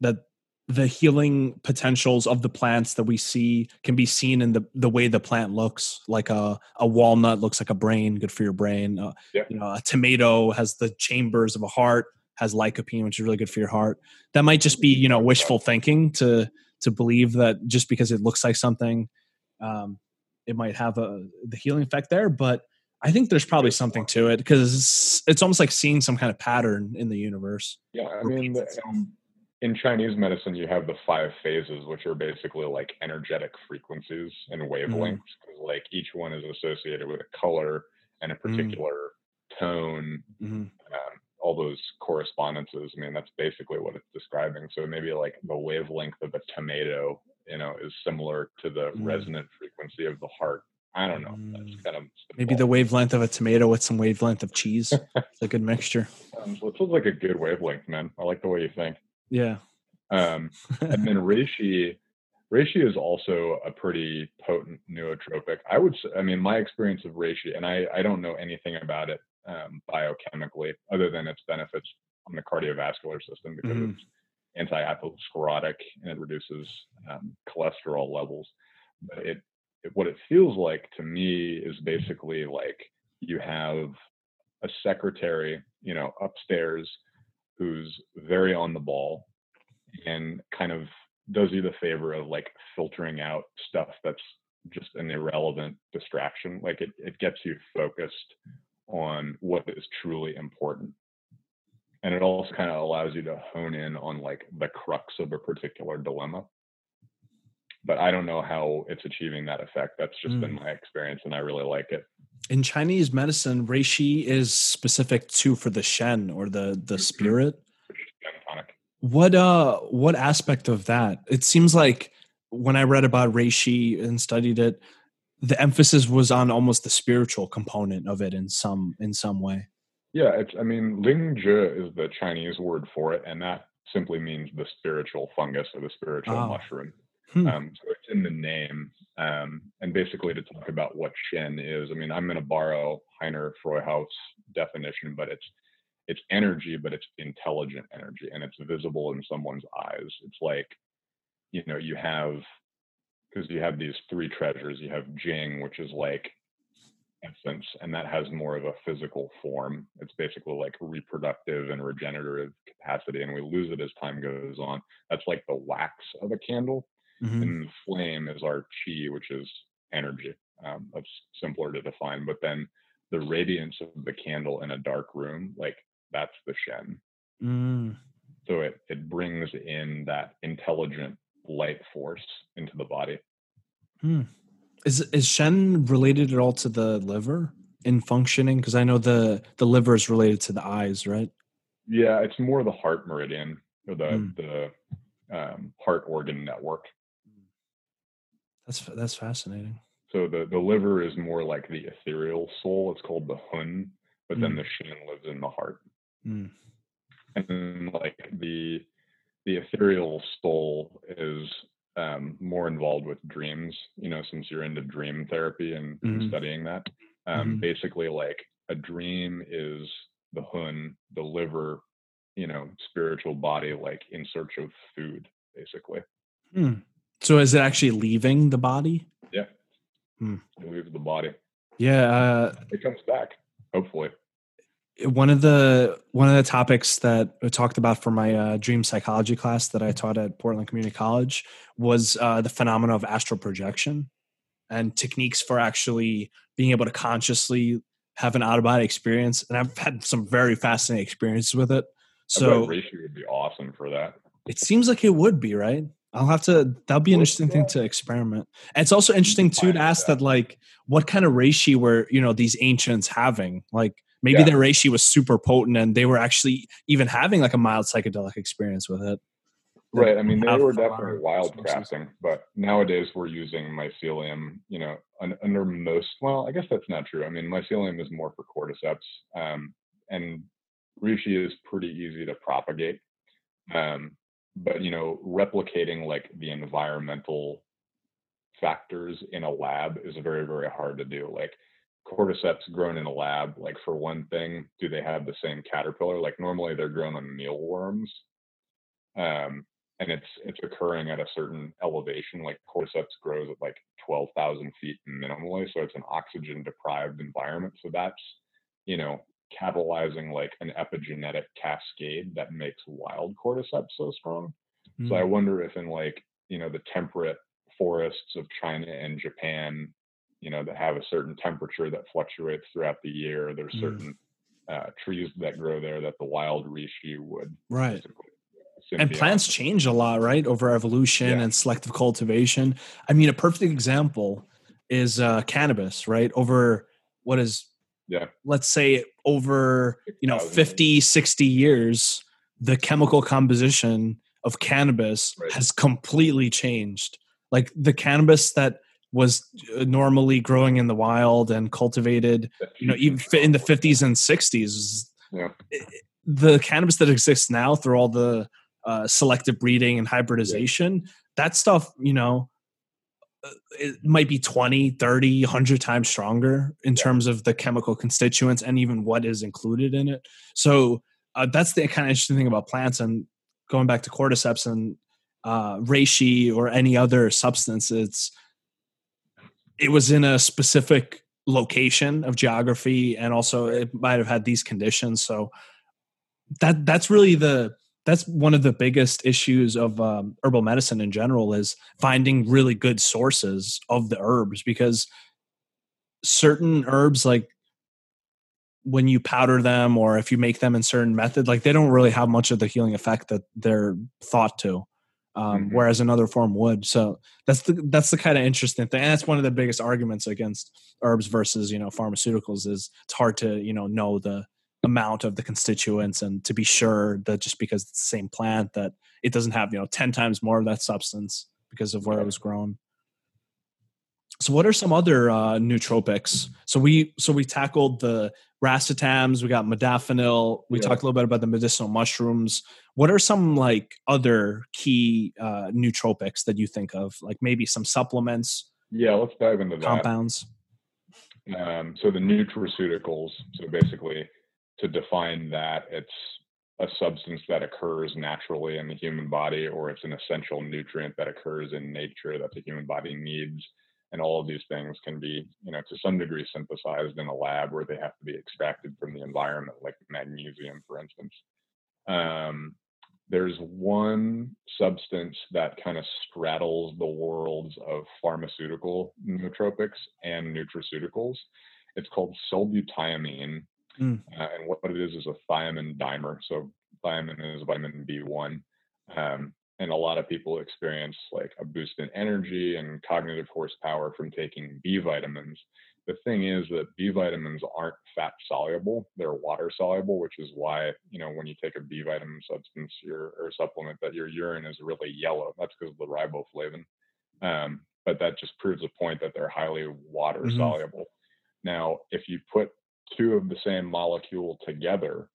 that the healing potentials of the plants that we see can be seen in the the way the plant looks like a a walnut looks like a brain good for your brain uh, yeah. you know a tomato has the chambers of a heart has lycopene which is really good for your heart that might just be you know wishful thinking to to believe that just because it looks like something um it might have a the healing effect there but I think there's probably something to it because it's, it's, almost like seeing some kind of pattern in the universe. Yeah, I mean, the, in Chinese medicine, you have the five phases, which are basically like energetic frequencies and mm-hmm. wavelengths. Mm-hmm. Like each one is associated with a color and a mm. particular mm-hmm. tone. Mm-hmm. Um, all those correspondences. I mean, that's basically what it's describing. So maybe like the wavelength of a tomato, you know, is similar to the mm. resonant frequency of the heart. I don't know. That's mm. kind of maybe the wavelength of a tomato with some wavelength of cheese. it's a good *laughs* mixture. Um, so it feels like a good wavelength, man. I like the way you think. Yeah. Um, and then *laughs* reishi, reishi is also a pretty potent nootropic. I would, I mean, my experience of reishi, and I, I don't know anything about it um, biochemically other than its benefits on the cardiovascular system because mm-hmm. it's anti-atherosclerotic and it reduces um, cholesterol levels. But it what it feels like to me is basically like you have a secretary, you know, upstairs who's very on the ball and kind of does you the favor of like filtering out stuff that's just an irrelevant distraction. Like it, it gets you focused on what is truly important. And it also kind of allows you to hone in on like the crux of a particular dilemma. But I don't know how it's achieving that effect. That's just mm. been my experience and I really like it. In Chinese medicine, reishi is specific to for the shen or the the mm-hmm. spirit. What uh what aspect of that? It seems like when I read about reishi and studied it, the emphasis was on almost the spiritual component of it in some in some way. Yeah, it's I mean Ling Zhi is the Chinese word for it, and that simply means the spiritual fungus or the spiritual oh. mushroom. Hmm. Um, so it's in the name. Um, and basically to talk about what Shen is, I mean, I'm going to borrow Heiner Fruehauf's definition, but it's it's energy, but it's intelligent energy, and it's visible in someone's eyes. It's like, you know, you have because you have these three treasures. You have Jing, which is like essence, and that has more of a physical form. It's basically like reproductive and regenerative capacity, and we lose it as time goes on. That's like the wax of a candle, mm-hmm. and flame is our chi, which is energy. Um, that's simpler to define, but then the radiance of the candle in a dark room, like that's the Shen. Mm. So it it brings in that intelligent light force into the body. Hmm. Is is Shen related at all to the liver in functioning? Because I know the the liver is related to the eyes, right? Yeah, it's more the heart meridian or the hmm. the um, heart organ network. That's that's fascinating. So the the liver is more like the ethereal soul. It's called the hun, but then hmm. the shen lives in the heart. Mm. And like the the ethereal soul is um, more involved with dreams, you know, since you're into dream therapy and, mm-hmm. studying that. Um, mm-hmm. Basically, like a dream is the hun, the liver, you know, spiritual body, like in search of food, basically. So is it actually leaving the body? Yeah. Hmm. It leaves the body. Yeah. Uh, it comes back, hopefully one of the one of the topics that I talked about for my uh, dream psychology class that I taught at Portland Community College was uh, the phenomena of astral projection and techniques for actually being able to consciously have an out of body experience. And I've had some very fascinating experiences with it. So reishi would be awesome for that. It seems like it would be right. I'll have to. That'll be an interesting thing to experiment. And it's also interesting too to ask that. like what kind of reishi were you know these ancients having like maybe yeah. their reishi was super potent and they were actually even having like a mild psychedelic experience with it right i mean they were definitely wild crafting but nowadays we're using mycelium you know under most well i guess that's not true i mean mycelium is more for cordyceps um, and reishi is pretty easy to propagate um, but you know replicating like the environmental factors in a lab is very very hard to do like cordyceps grown in a lab, like for one thing, do they have the same caterpillar? Like normally they're grown on mealworms. Um, and it's it's occurring at a certain elevation. Like cordyceps grows at like 12,000 feet minimally, so it's an oxygen deprived environment. So that's you know catalyzing like an epigenetic cascade that makes wild cordyceps so strong. Mm. So I hmm. wonder if in like you know the temperate forests of China and Japan you know that have a certain temperature that fluctuates throughout the year. There's mm. certain uh, trees that grow there that the wild reishi would right. And plants change a lot, right, over evolution yeah. and selective cultivation. I mean, a perfect example is uh, cannabis, right? Over what is, yeah, let's say over you know 50, 60 years, the chemical composition of cannabis right. has completely changed. Like the cannabis that was uh, normally growing in the wild and cultivated, you know, even in the 50s and 60s. Yeah. The cannabis that exists now through all the uh, selective breeding and hybridization, yeah. that stuff, you know, it might be 20, 30, 100 times stronger in yeah. terms of the chemical constituents and even what is included in it. So uh, that's the kind of interesting thing about plants. And going back to cordyceps and uh, reishi or any other substance, it's it was in a specific location of geography and also it might have had these conditions so that that's really the that's one of the biggest issues of um, herbal medicine in general is finding really good sources of the herbs because certain herbs like when you powder them or if you make them in certain method like they don't really have much of the healing effect that they're thought to um, mm-hmm. whereas another form would. So that's the that's the kind of interesting thing, and that's one of the biggest arguments against herbs versus you know pharmaceuticals is it's hard to you know know the amount of the constituents and to be sure that just because it's the same plant that it doesn't have you know 10 times more of that substance because of where it was grown. So what are some other uh, nootropics? So we so we tackled the racetams we got modafinil we yeah. talked a little bit about the medicinal mushrooms. What are some like other key uh, nootropics that you think of? Like maybe some supplements yeah let's dive into that. compounds? Um, so the nutraceuticals so basically to define that it's a substance that occurs naturally in the human body or it's an essential nutrient that occurs in nature that the human body needs and all of these things can be you know to some degree synthesized in a lab where they have to be extracted from the environment like magnesium for instance. Um, there's one substance that kind of straddles the worlds of pharmaceutical nootropics and nutraceuticals. It's called sulbutiamine mm. uh, and what it is is a thiamine dimer so thiamine is vitamin b1 um, and a lot of people experience like a boost in energy and cognitive horsepower from taking B vitamins. The thing is that B vitamins aren't fat soluble; they're water soluble, which is why you know when you take a B vitamin substance your, or supplement that your urine is really yellow. That's because of the riboflavin. Um, but that just proves a point that they're highly water mm-hmm. soluble. Now, if you put two of the same molecule together,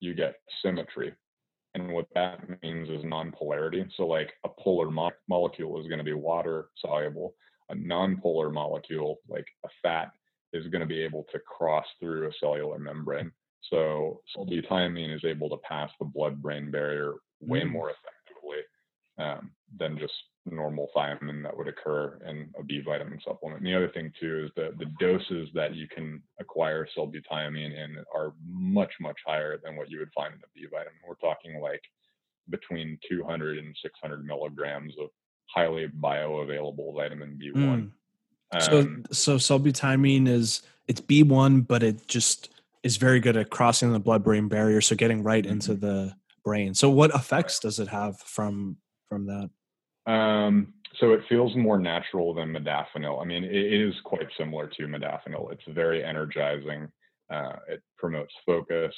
you get symmetry. And what that means is non-polarity. So like a polar mo- molecule is going to be water soluble. A non-polar molecule, like a fat, is going to be able to cross through a cellular membrane. So sulbutiamine is able to pass the blood-brain barrier way mm. more effectively um, than just normal thiamine that would occur in a B vitamin supplement. And the other thing too is that the doses that you can acquire sulbutiamine in are much, much higher than what you would find in a B vitamin. We're talking like between 200 and 600 milligrams of highly bioavailable vitamin B1. Mm. Um, so, so sulbutiamine is it's B1, but it just is very good at crossing the blood-brain barrier, so getting right mm-hmm. into the brain. So, what effects does it have from from that? Um, so it feels more natural than modafinil. I mean, it is quite similar to modafinil. It's very energizing. Uh, it promotes focus.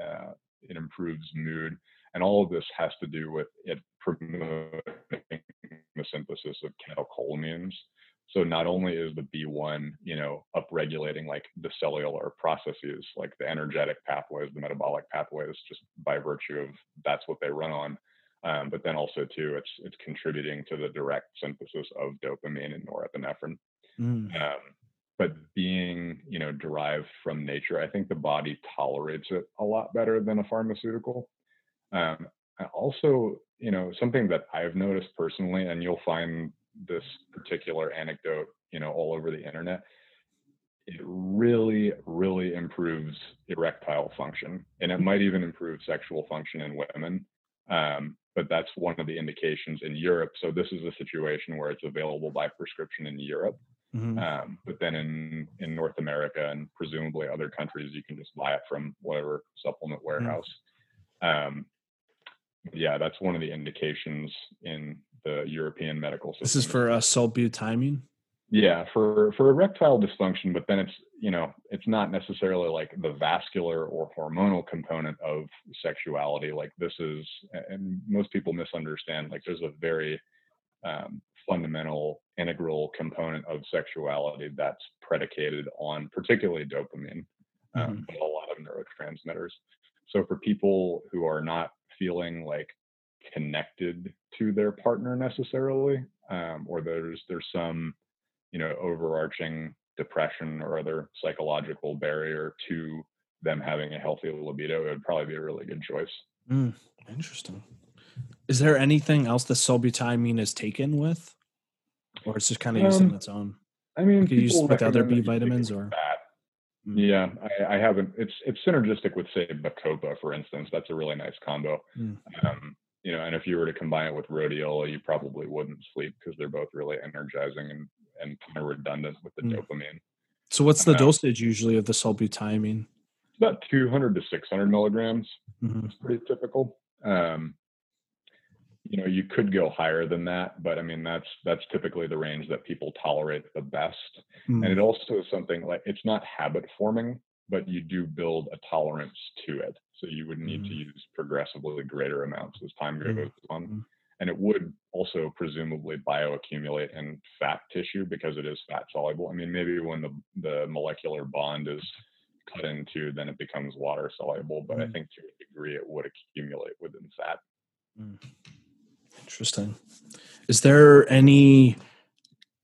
Uh, it improves mood, and all of this has to do with it promoting the synthesis of catecholamines. So not only is the B1, you know, upregulating like the cellular processes, like the energetic pathways, the metabolic pathways, just by virtue of that's what they run on um, but then also too, it's it's contributing to the direct synthesis of dopamine and norepinephrine. Mm. Um, but being you know derived from nature, I think the body tolerates it a lot better than a pharmaceutical. Um, also, you know, something that I've noticed personally, and you'll find this particular anecdote, you know, all over the internet. It really, really improves erectile function, and it might even improve sexual function in women. Um, but that's one of the indications in Europe. So this is a situation where it's available by prescription in Europe. Mm-hmm. Um, but then in, in North America and presumably other countries, you can just buy it from whatever supplement mm-hmm. warehouse. Mm-hmm. Um, yeah, that's one of the indications in the European medical system. This is for uh, sulbutiamine. Yeah, for for erectile dysfunction, but then it's you know it's not necessarily like the vascular or hormonal component of sexuality. Like this is, and most people misunderstand. Like there's a very um, fundamental, integral component of sexuality that's predicated on particularly dopamine, um, mm-hmm. but a lot of neurotransmitters. So for people who are not feeling like connected to their partner necessarily, um, or there's there's some you know overarching depression or other psychological barrier to them having a healthy libido, it would probably be a really good choice. Mm, interesting. Is there anything else that sulbutiamine is taken with, or it's just kind of used on its own? I mean, Could you use with other B that you take vitamins or? Mm. Yeah, I, I haven't. It's it's synergistic with say Bacopa, for instance. That's a really nice combo. Mm. Um, you know, and if you were to combine it with rhodiola, you probably wouldn't sleep because they're both really energizing and and kind of redundant with the Mm. dopamine. So what's the dosage usually of the sulbutiamine? It's about 200 to 600 milligrams. Mhm. It's pretty typical. Um, you know, you could go higher than that, but I mean that's that's typically the range that people tolerate the best. Mm. And it also is something like it's not habit forming, but you do build a tolerance to it. So you would need to Mm. use progressively greater amounts as time Mm. goes on. Mm. And it would also presumably bioaccumulate in fat tissue because it is fat soluble. I mean, maybe when the, the molecular bond is cut into, then it becomes water soluble, but I Mm. think to a degree it would accumulate within fat. Interesting. Is there any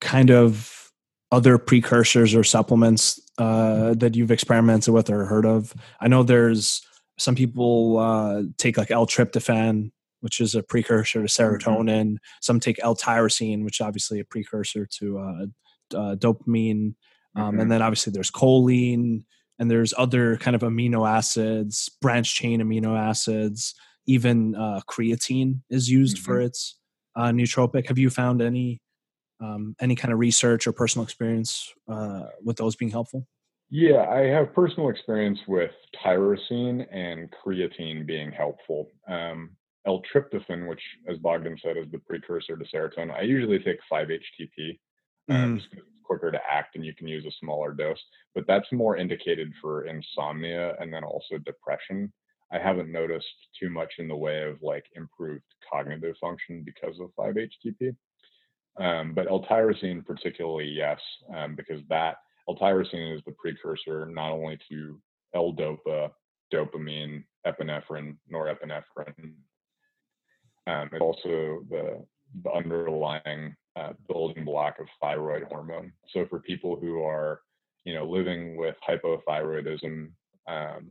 kind of other precursors or supplements uh, that you've experimented with or heard of? I know there's some people uh, take like L-tryptophan, which is a precursor to serotonin. Some take L-tyrosine, which is obviously a precursor to uh, uh, dopamine. Um, Mhm. And then obviously there's choline, and there's other kind of amino acids, branch chain amino acids. Even uh, creatine is used for its uh, nootropic. Have you found any um, any kind of research or personal experience uh, with those being helpful? Yeah, I have personal experience with tyrosine and creatine being helpful. Um, L-tryptophan, which, as Bogdan said, is the precursor to serotonin. I usually take 5-HTP um, Mm. it's quicker to act and you can use a smaller dose. But that's more indicated for insomnia and then also depression. I haven't noticed too much in the way of like improved cognitive function because of 5-HTP. Um, but L-tyrosine particularly, yes, um, because that L-tyrosine is the precursor not only to L-dopa, dopamine, epinephrine, norepinephrine. Um, it's also the the underlying uh, building block of thyroid hormone. So for people who are, you know, living with hypothyroidism, um,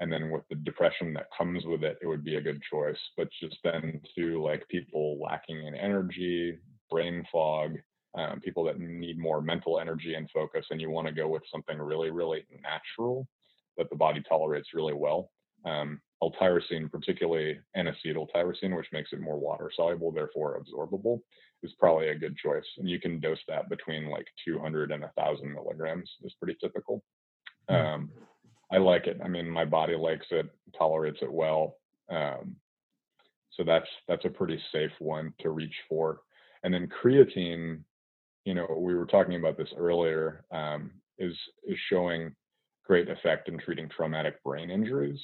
and then with the depression that comes with it, it would be a good choice. But just then to like people lacking in energy, brain fog, um, people that need more mental energy and focus, and you want to go with something really, really natural that the body tolerates really well. Um, L-tyrosine, particularly N-acetyltyrosine, which makes it more water soluble, therefore absorbable, is probably a good choice. And you can dose that between like 200 and 1,000 milligrams is pretty typical. Hmm. Um, I like it. I mean, my body likes it, tolerates it well. Um, so that's that's a pretty safe one to reach for. And then creatine, you know, we were talking about this earlier, um, is is showing great effect in treating traumatic brain injuries.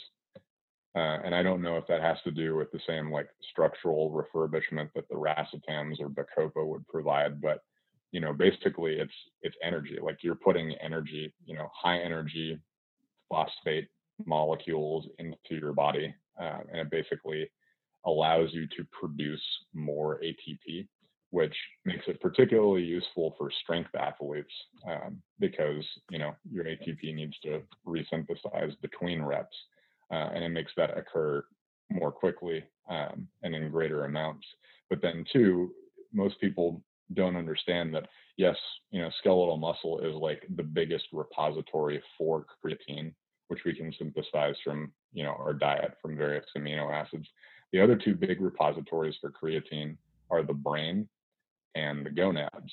Uh, and I don't know if that has to do with the same like structural refurbishment that the racetams or Bacopa would provide, but you know, basically it's it's energy. Like you're putting energy, you know, high energy phosphate molecules into your body, uh, and it basically allows you to produce more ATP, which makes it particularly useful for strength athletes um, because you know your ATP needs to resynthesize between reps, uh, and it makes that occur more quickly um, and in greater amounts. But then too, most people don't understand that yes, you know, skeletal muscle is like the biggest repository for creatine, which we can synthesize from you know our diet from various amino acids. The other two big repositories for creatine are the brain and the gonads.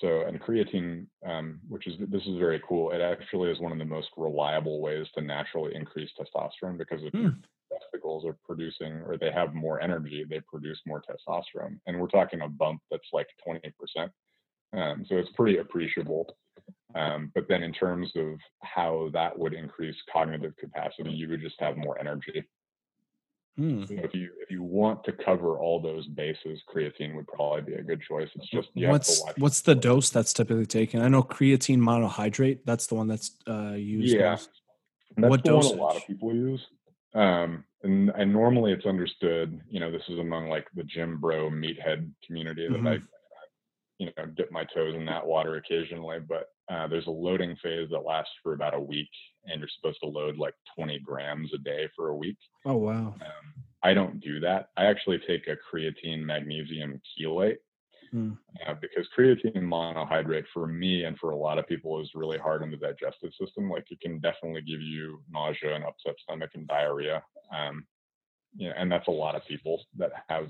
So, and creatine, um, which is this is very cool. It actually is one of the most reliable ways to naturally increase testosterone because if your testicles are producing or they have more energy, they produce more testosterone. And we're talking a bump that's like 20%. Um, so it's pretty appreciable. Um, but then in terms of how that would increase cognitive capacity, you would just have more energy. Hmm. So if you if you want to cover all those bases, creatine would probably be a good choice. It's just you have to What's what's the dose that's typically taken? I know creatine monohydrate. That's the one that's uh, used. Yeah, most. that's what the one a lot of people use. Um, and and normally it's understood. You know, this is among like the gym bro meathead community that I, Mhm. you know, dip my toes in that water occasionally. But uh, there's a loading phase that lasts for about a week, and you're supposed to load like 20 grams a day for a week. Oh wow. Um, I don't do that. I actually take a creatine magnesium chelate, mm. uh, because creatine monohydrate for me and for a lot of people is really hard on the digestive system. Like it can definitely give you nausea and upset stomach and diarrhea. Um, you know, and that's a lot of people that have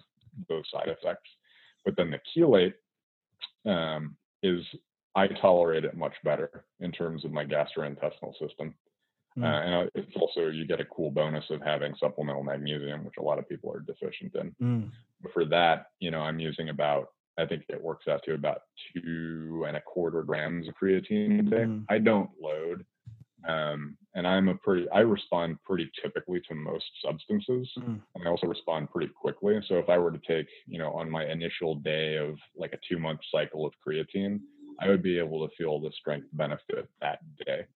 those side effects. But then the chelate um, is I tolerate it much better in terms of my gastrointestinal system. Mm. Uh, and it's also you get a cool bonus of having supplemental magnesium, which a lot of people are deficient in. Mm. But for that, you know, I'm using about I think it works out to about two and a quarter grams of creatine a day. Mm. I don't load, um, and I'm a pretty I respond pretty typically to most substances, mm. and I also respond pretty quickly. So if I were to take, you know, on my initial day of like a two month cycle of creatine, I would be able to feel the strength benefit that day.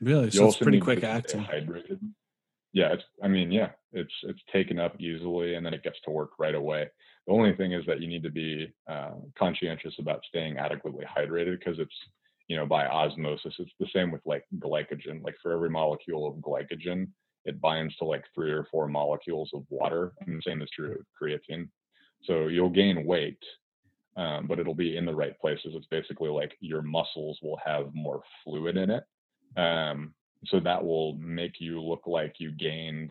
Really? You so it's pretty quick acting. Hydrated. Yeah, it's I mean, yeah, it's it's taken up easily and then it gets to work right away. The only thing is that you need to be uh, conscientious about staying adequately hydrated because it's you know by osmosis. It's the same with like glycogen. Like for every molecule of glycogen, it binds to like three or four molecules of water, and the same is true of creatine. So you'll gain weight, um, but it'll be in the right places. It's basically like your muscles will have more fluid in it, um, so that will make you look like you gained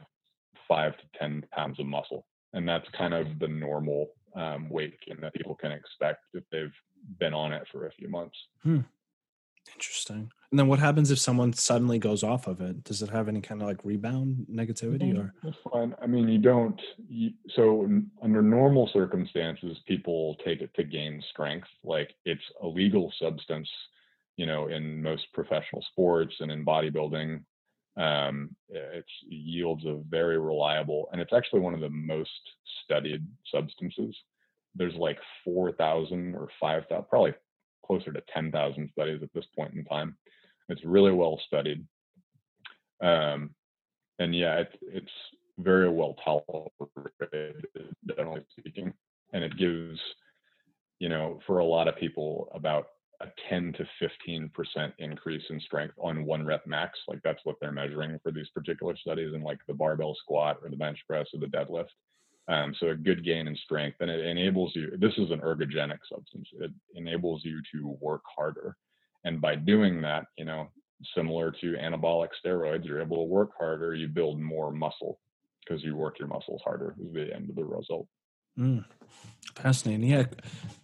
five to 10 pounds of muscle. And that's kind of the normal um, weight gain that people can expect if they've been on it for a few months. Hmm. Interesting. And then what happens if someone suddenly goes off of it? Does it have any kind of like rebound negativity or? That's fine. I mean, you don't. You, so under normal circumstances, people take it to gain strength. Like it's a legal substance you know, in most professional sports and in bodybuilding. Um, it yields a very reliable, and it's actually one of the most studied substances. There's like 4,000 or 5,000, probably closer to 10,000 studies at this point in time. It's really well studied. Um, and yeah, it's, it's very well tolerated, generally speaking. And it gives, you know, for a lot of people about a 10 to 15% increase in strength on one rep max. Like that's what they're measuring for these particular studies in like the barbell squat or the bench press or the deadlift. Um, so a good gain in strength and it enables you, this is an ergogenic substance. It enables you to work harder. And by doing that, you know, similar to anabolic steroids, you're able to work harder, you build more muscle because you work your muscles harder is the end of the result. Mm, fascinating. Yeah.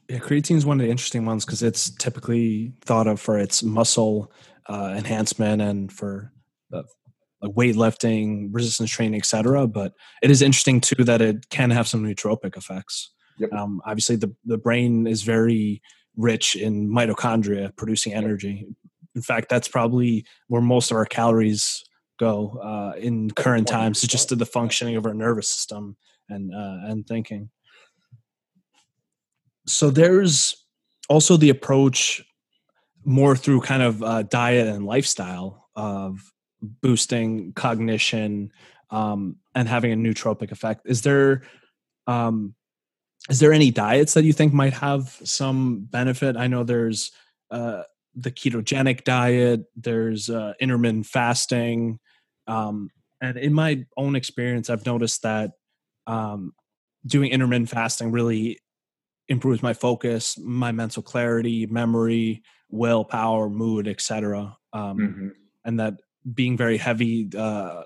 Yeah. Creatine is one of the interesting ones because it's typically thought of for its muscle uh, enhancement and for uh, like weightlifting, resistance training, etc. But it is interesting too that it can have some nootropic effects. Yep. Um, obviously, the, the brain is very rich in mitochondria producing energy. In fact, that's probably where most of our calories go uh, in current times, just to the functioning of our nervous system and uh, and thinking so there's also the approach more through kind of uh, diet and lifestyle of boosting cognition um, and having a nootropic effect. Is there um, is there any diets that you think might have some benefit? I know there's uh, the ketogenic diet, there's uh, intermittent fasting, um, and in my own experience, I've noticed that um, doing intermittent fasting really improves my focus, my mental clarity, memory, willpower, mood, etc. Um, mm-hmm. And that being very heavy uh,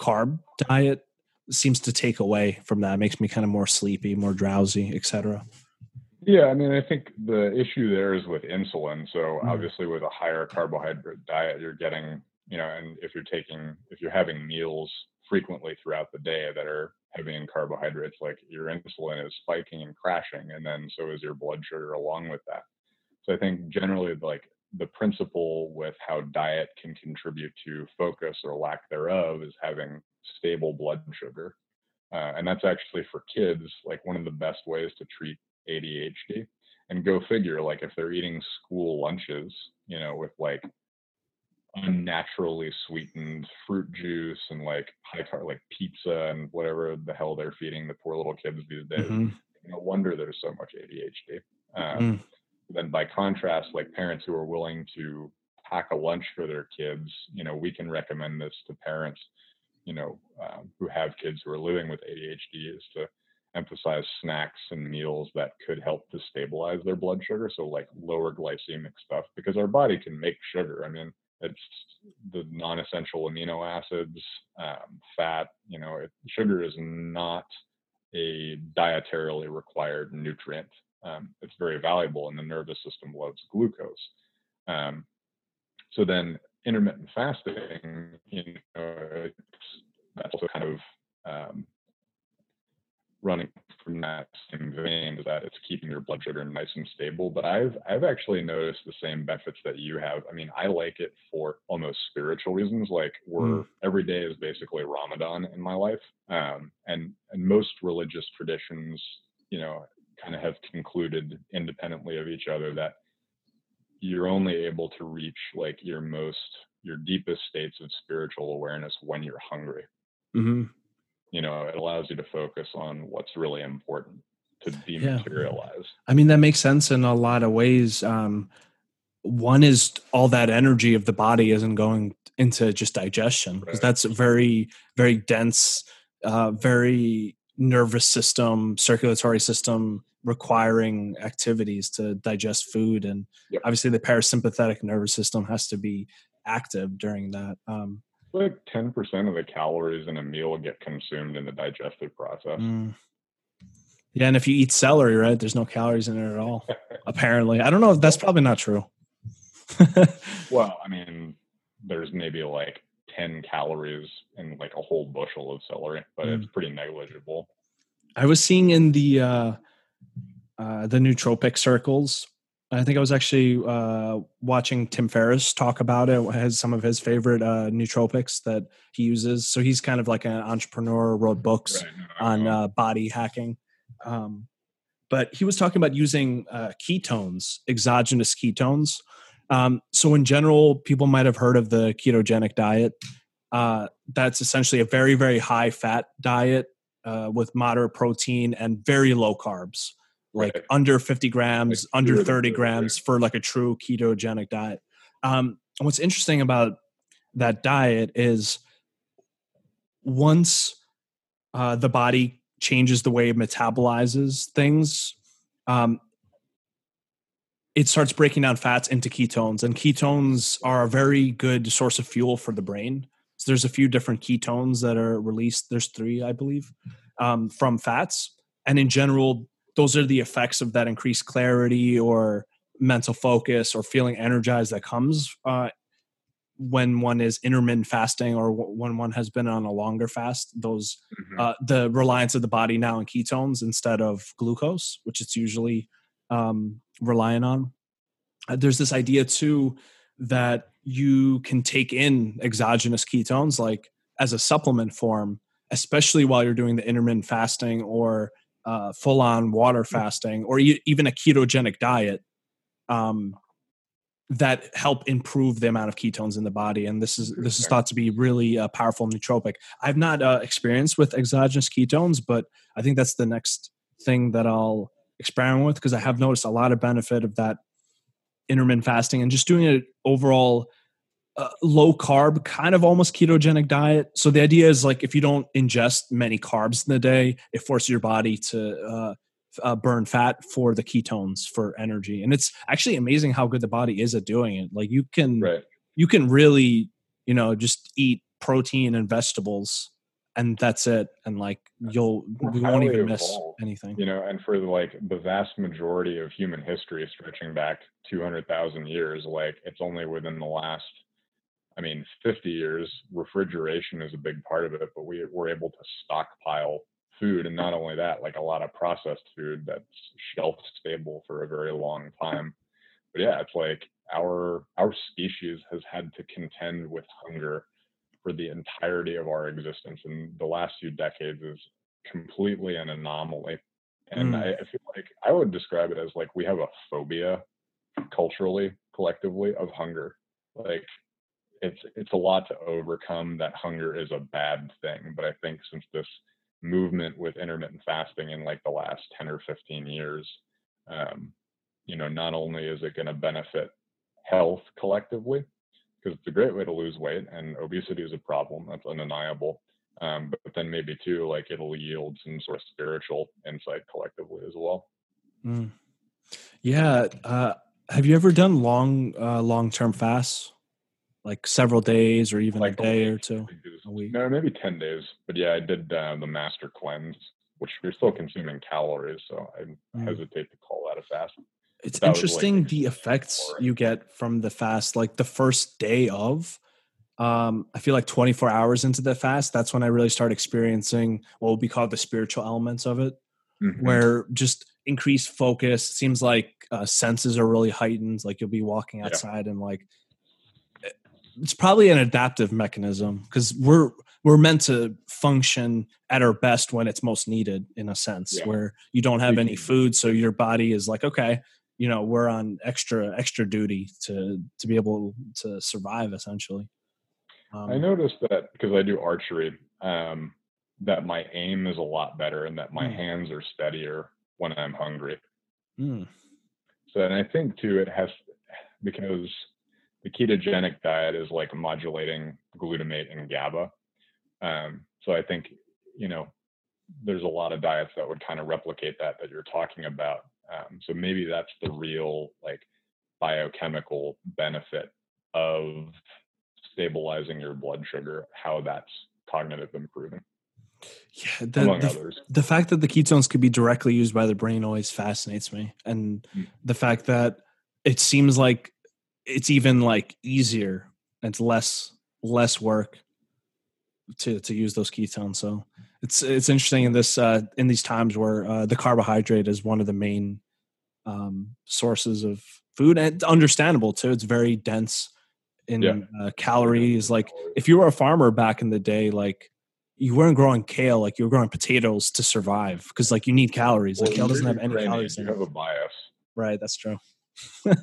carb diet seems to take away from that. It makes me kind of more sleepy, more drowsy, etc. Yeah, I mean, I think the issue there is with insulin. So mm-hmm. obviously, with a higher carbohydrate diet, you're getting, you know, and if you're taking, if you're having meals frequently throughout the day that are heavy in carbohydrates, like your insulin is spiking and crashing, and then so is your blood sugar along with that. So I think generally, like the principle with how diet can contribute to focus or lack thereof is having stable blood sugar. Uh, and that's actually for kids, like one of the best ways to treat ADHD. And go figure, like if they're eating school lunches, you know, with like unnaturally sweetened fruit juice and like high carb like pizza and whatever the hell they're feeding the poor little kids these days. Mm-hmm. No wonder there's so much ADHD. Um, mm. Then by contrast, like parents who are willing to pack a lunch for their kids, you know, we can recommend this to parents, you know, um, who have kids who are living with ADHD is to emphasize snacks and meals that could help to stabilize their blood sugar. So like lower glycemic stuff, because our body can make sugar. I mean, it's the non-essential amino acids, um, fat. You know, it, sugar is not a dietarily required nutrient. Um, it's very valuable, and the nervous system loves glucose. Um, so then intermittent fasting, you know, that's also kind of um, running from that same vein is that it's keeping your blood sugar nice and stable. But I've I've actually noticed the same benefits that you have. I mean, I like it for almost spiritual reasons. Like we're mm. every day is basically Ramadan in my life, um, and and most religious traditions, you know, kind of have concluded independently of each other that you're only able to reach like your most your deepest states of spiritual awareness when you're hungry. Mm-hmm. You know, it allows you to focus on what's really important to dematerialize. Yeah. I mean, that makes sense in a lot of ways. Um, one is all that energy of the body isn't going into just digestion because right. that's very, very dense, uh, very nervous system, circulatory system requiring activities to digest food. And yep. obviously, the parasympathetic nervous system has to be active during that. Um, like 10% of the calories in a meal get consumed in the digestive process. Mm. Yeah, and if you eat celery, right, there's no calories in it at all. *laughs* apparently, I don't know. That's probably not true. *laughs* well, I mean, there's maybe like 10 calories in like a whole bushel of celery, but mm. it's pretty negligible. I was seeing in the uh, uh, the nootropic circles I think I was actually uh, watching Tim Ferriss talk about it. Has some of his favorite uh, nootropics that he uses. So he's kind of like an entrepreneur, wrote books right. on uh, body hacking. Um, but he was talking about using uh, ketones, exogenous ketones. Um, so in general, people might have heard of the ketogenic diet. Uh, that's essentially a very very high fat diet uh, with moderate protein and very low carbs like right. under 50 grams, like under 30 grams for like a true ketogenic diet. Um, and what's interesting about that diet is once uh, the body changes the way it metabolizes things, um, it starts breaking down fats into ketones, and ketones are a very good source of fuel for the brain. So there's a few different ketones that are released. There's three, I believe, um, from fats, and in general, those are the effects of that increased clarity or mental focus or feeling energized that comes uh, when one is intermittent fasting or when one has been on a longer fast those mm-hmm. uh, the reliance of the body now on ketones instead of glucose which it's usually um, relying on. Uh, there's this idea too that you can take in exogenous ketones like as a supplement form especially while you're doing the intermittent fasting or uh, full on water fasting or even a ketogenic diet um, that help improve the amount of ketones in the body and this is this is thought to be really a powerful nootropic. I've not uh, experienced with exogenous ketones but i think that's the next thing that i'll experiment with because i have noticed a lot of benefit of that intermittent fasting and just doing it overall uh, low carb, kind of almost ketogenic diet. So the idea is like if you don't ingest many carbs in the day, it forces your body to uh, uh, burn fat for the ketones for energy. And it's actually amazing how good the body is at doing it. Like you can, right. you can really, you know, just eat protein and vegetables and that's it and like you'll we won't even miss anything you know and for like the vast majority of human history stretching back 200,000 years like it's only within the last I mean, 50 years, refrigeration is a big part of it, but we were able to stockpile food. And not only that, like a lot of processed food that's shelf stable for a very long time. But yeah, it's like our our species has had to contend with hunger for the entirety of our existence. And the last few decades is completely an anomaly. And mm. I, I feel like I would describe it as like we have a phobia culturally, collectively, of hunger. Like it's it's a lot to overcome that hunger is a bad thing but i think since this movement with intermittent fasting in like the last 10 or 15 years um, you know not only is it going to benefit health collectively because it's a great way to lose weight and obesity is a problem that's undeniable Um, but, but then maybe too, like it'll yield some sort of spiritual insight collectively as well. Mm. Yeah. Uh, have you ever done long, uh, long term fasts, like several days or even like a day or two? A week? No, maybe ten days. But yeah, I did uh, the master cleanse, which you're still consuming calories, so I mm. hesitate to call that a fast. It's interesting like the effects you get from the fast, like the first day of. Um, I feel like 24 hours into the fast, that's when I really start experiencing what would be called the spiritual elements of it, mm-hmm. where just increased focus. Seems like uh, senses are really heightened. Like you'll be walking outside yeah. and like eh, it's probably an adaptive mechanism because we're we're meant to function at our best when it's most needed in a sense yeah. where you don't have any food so your body is like okay you know we're on extra extra duty to to be able to survive essentially um, i noticed that because i do archery um that my aim is a lot better and that my mm. hands are steadier when i'm hungry mm. so and i think too it has because the ketogenic diet is like modulating glutamate and gaba um so i think you know there's a lot of diets that would kind of replicate that that you're talking about um, so maybe that's the real like biochemical benefit of stabilizing your blood sugar, how that's cognitive improving. Yeah, the, the, the, fact that the ketones could be directly used by the brain always fascinates me, and mm. the fact that it seems like it's even like easier, it's less less work to to use those ketones. So it's it's interesting in this uh, in these times where uh, the carbohydrate is one of the main um, sources of food, and understandable too. It's very dense in yeah. uh, calories. Like if you were a farmer back in the day, like you weren't growing kale, like you were growing potatoes to survive because like you need calories. Well, like kale doesn't have any calories. You have a bias, right? That's true. *laughs*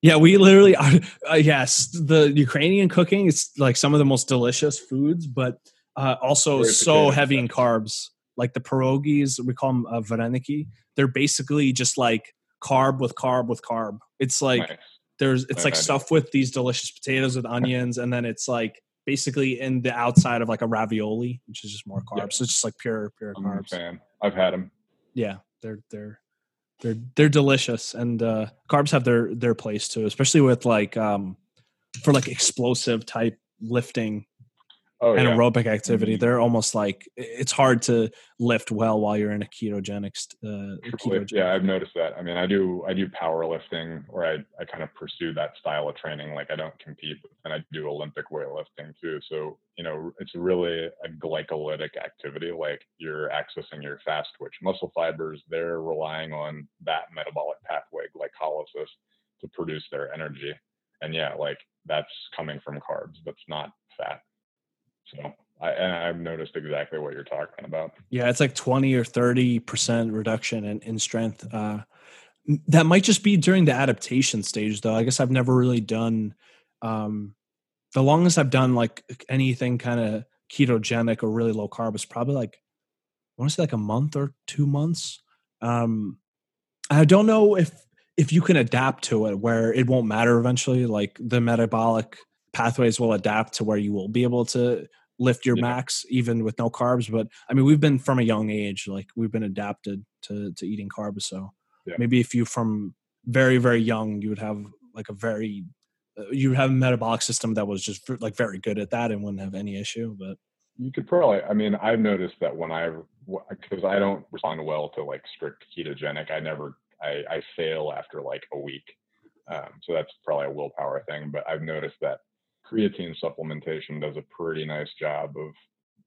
Yeah, we literally are. *laughs* Uh, yes, the Ukrainian cooking is like some of the most delicious foods, but uh, also Very so heavy in carbs. Like the pierogies, we call them uh, vareniki. They're basically just like carb with carb with carb. It's like nice. there's it's like stuff with these delicious potatoes with *laughs* onions, and then it's like basically in the outside of like a ravioli, which is just more carbs. Yeah. So it's just like pure pure I'm carbs. fan. I've had them. Yeah, they're they're they're they're delicious, and uh, carbs have their their place too, especially with like um, for like explosive type lifting oh, yeah. aerobic activity. Mm-hmm. They're almost like it's hard to lift well while you're in a ketogenic. Uh, ketogenic. Yeah, I've noticed that. I mean, I do I do powerlifting, or I I kind of pursue that style of training. Like I don't compete, and I do Olympic weightlifting too. So you know, it's really a glycolytic activity. Like you're accessing your fast twitch muscle fibers. They're relying on that metabolic pathway, glycolysis, to produce their energy. And yeah, like that's coming from carbs. That's not fat. So I, I've noticed exactly what you're talking about. Yeah, it's like 20 or 30% reduction in, in strength. Uh, that might just be during the adaptation stage, though. I guess I've never really done, um, the longest I've done like anything kind of ketogenic or really low carb is probably like, I want to say like a month or two months. Um, I don't know if if you can adapt to it where it won't matter eventually like the metabolic pathways will adapt to where you will be able to lift your yeah. max even with no carbs but i mean we've been from a young age like we've been adapted to to eating carbs so yeah. maybe if you from very very young you would have like a very uh, you would have a metabolic system that was just like very good at that and wouldn't have any issue but you could probably i mean i've noticed that when i because i don't respond well to like strict ketogenic i never i i fail after like a week um, so that's probably a willpower thing but i've noticed that creatine supplementation does a pretty nice job of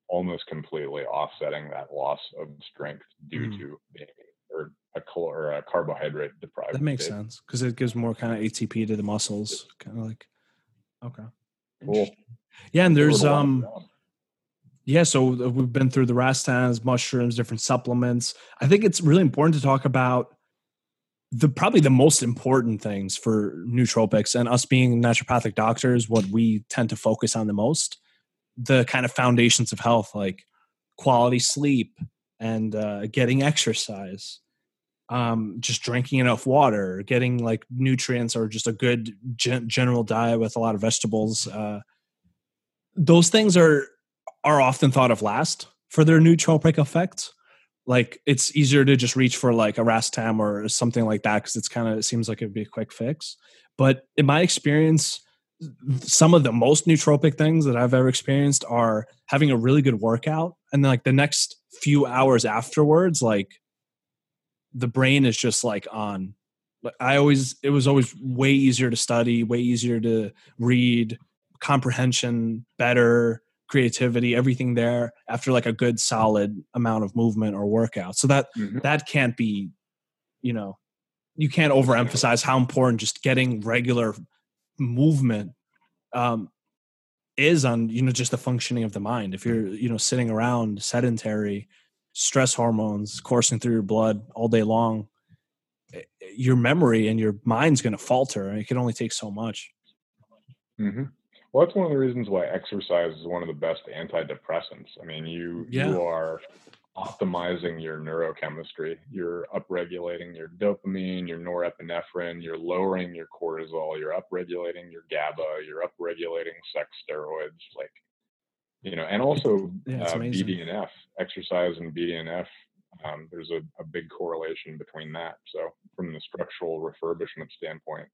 almost completely offsetting that loss of strength due mm. to being or a, or a carbohydrate deprived. That makes state. sense because it gives more kind of ATP to the muscles, kind of like okay, cool. Yeah, and there's um. Yeah, so we've been through the racetams, mushrooms, different supplements. I think it's really important to talk about the probably the most important things for nootropics and us being naturopathic doctors what we tend to focus on the most the kind of foundations of health like quality sleep and uh, getting exercise um, just drinking enough water getting like nutrients or just a good gen- general diet with a lot of vegetables uh, those things are are often thought of last for their nootropic effects. Like it's easier to just reach for like a Racetam or something like that because it's kind of it seems like it'd be a quick fix. But in my experience, some of the most nootropic things that I've ever experienced are having a really good workout and then like the next few hours afterwards, like the brain is just like on. I always it was always way easier to study, way easier to read, comprehension better, creativity, everything there after like a good solid amount of movement or workout. So that mm-hmm. that can't be, you know, you can't overemphasize how important just getting regular movement um, is on you know just the functioning of the mind. If you're you know sitting around sedentary, stress hormones coursing through your blood all day long, eh, your memory and your mind's going to falter. And it can only take so much. Mm-hmm. Well, that's one of the reasons why exercise is one of the best antidepressants. I mean, you yeah. you are optimizing your neurochemistry. You're upregulating your dopamine, your norepinephrine, you're lowering your cortisol, you're upregulating your GABA, you're upregulating sex steroids, like you know, and also yeah, uh, BDNF, exercise and BDNF. Um, there's a, a big correlation between that. So, from the structural refurbishment standpoint,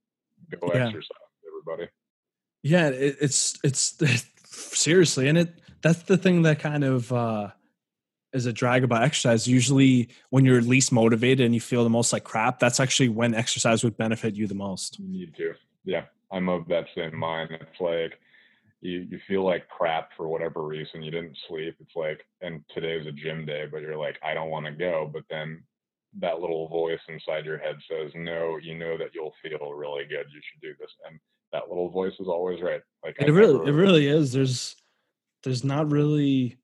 go yeah. exercise, everybody. Yeah, it, it's it's *laughs* seriously, and it that's the thing that kind of uh, is a drag about exercise. Usually, when you're least motivated and you feel the most like crap, that's actually when exercise would benefit you the most. You need to, yeah. I'm of that same mind. It's like you you feel like crap for whatever reason. You didn't sleep. It's like, and today's a gym day, but you're like, I don't want to go. But then that little voice inside your head says, No, you know that you'll feel really good. You should do this. And that little voice is always right. Like it really, never, it really is. There's, there's not really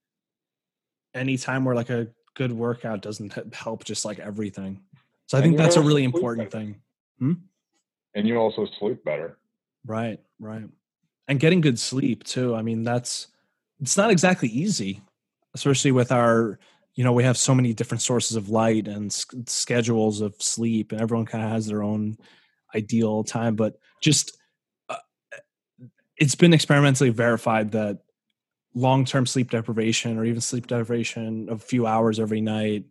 any time where like a good workout doesn't help just like everything. So I think that's a really important thing. Hmm? And you also sleep better. Right, right. And getting good sleep too. I mean, that's it's not exactly easy, especially with our, you know, we have so many different sources of light and s- schedules of sleep, and everyone kind of has their own ideal time. But just it's been experimentally verified that long-term sleep deprivation or even sleep deprivation of a few hours every night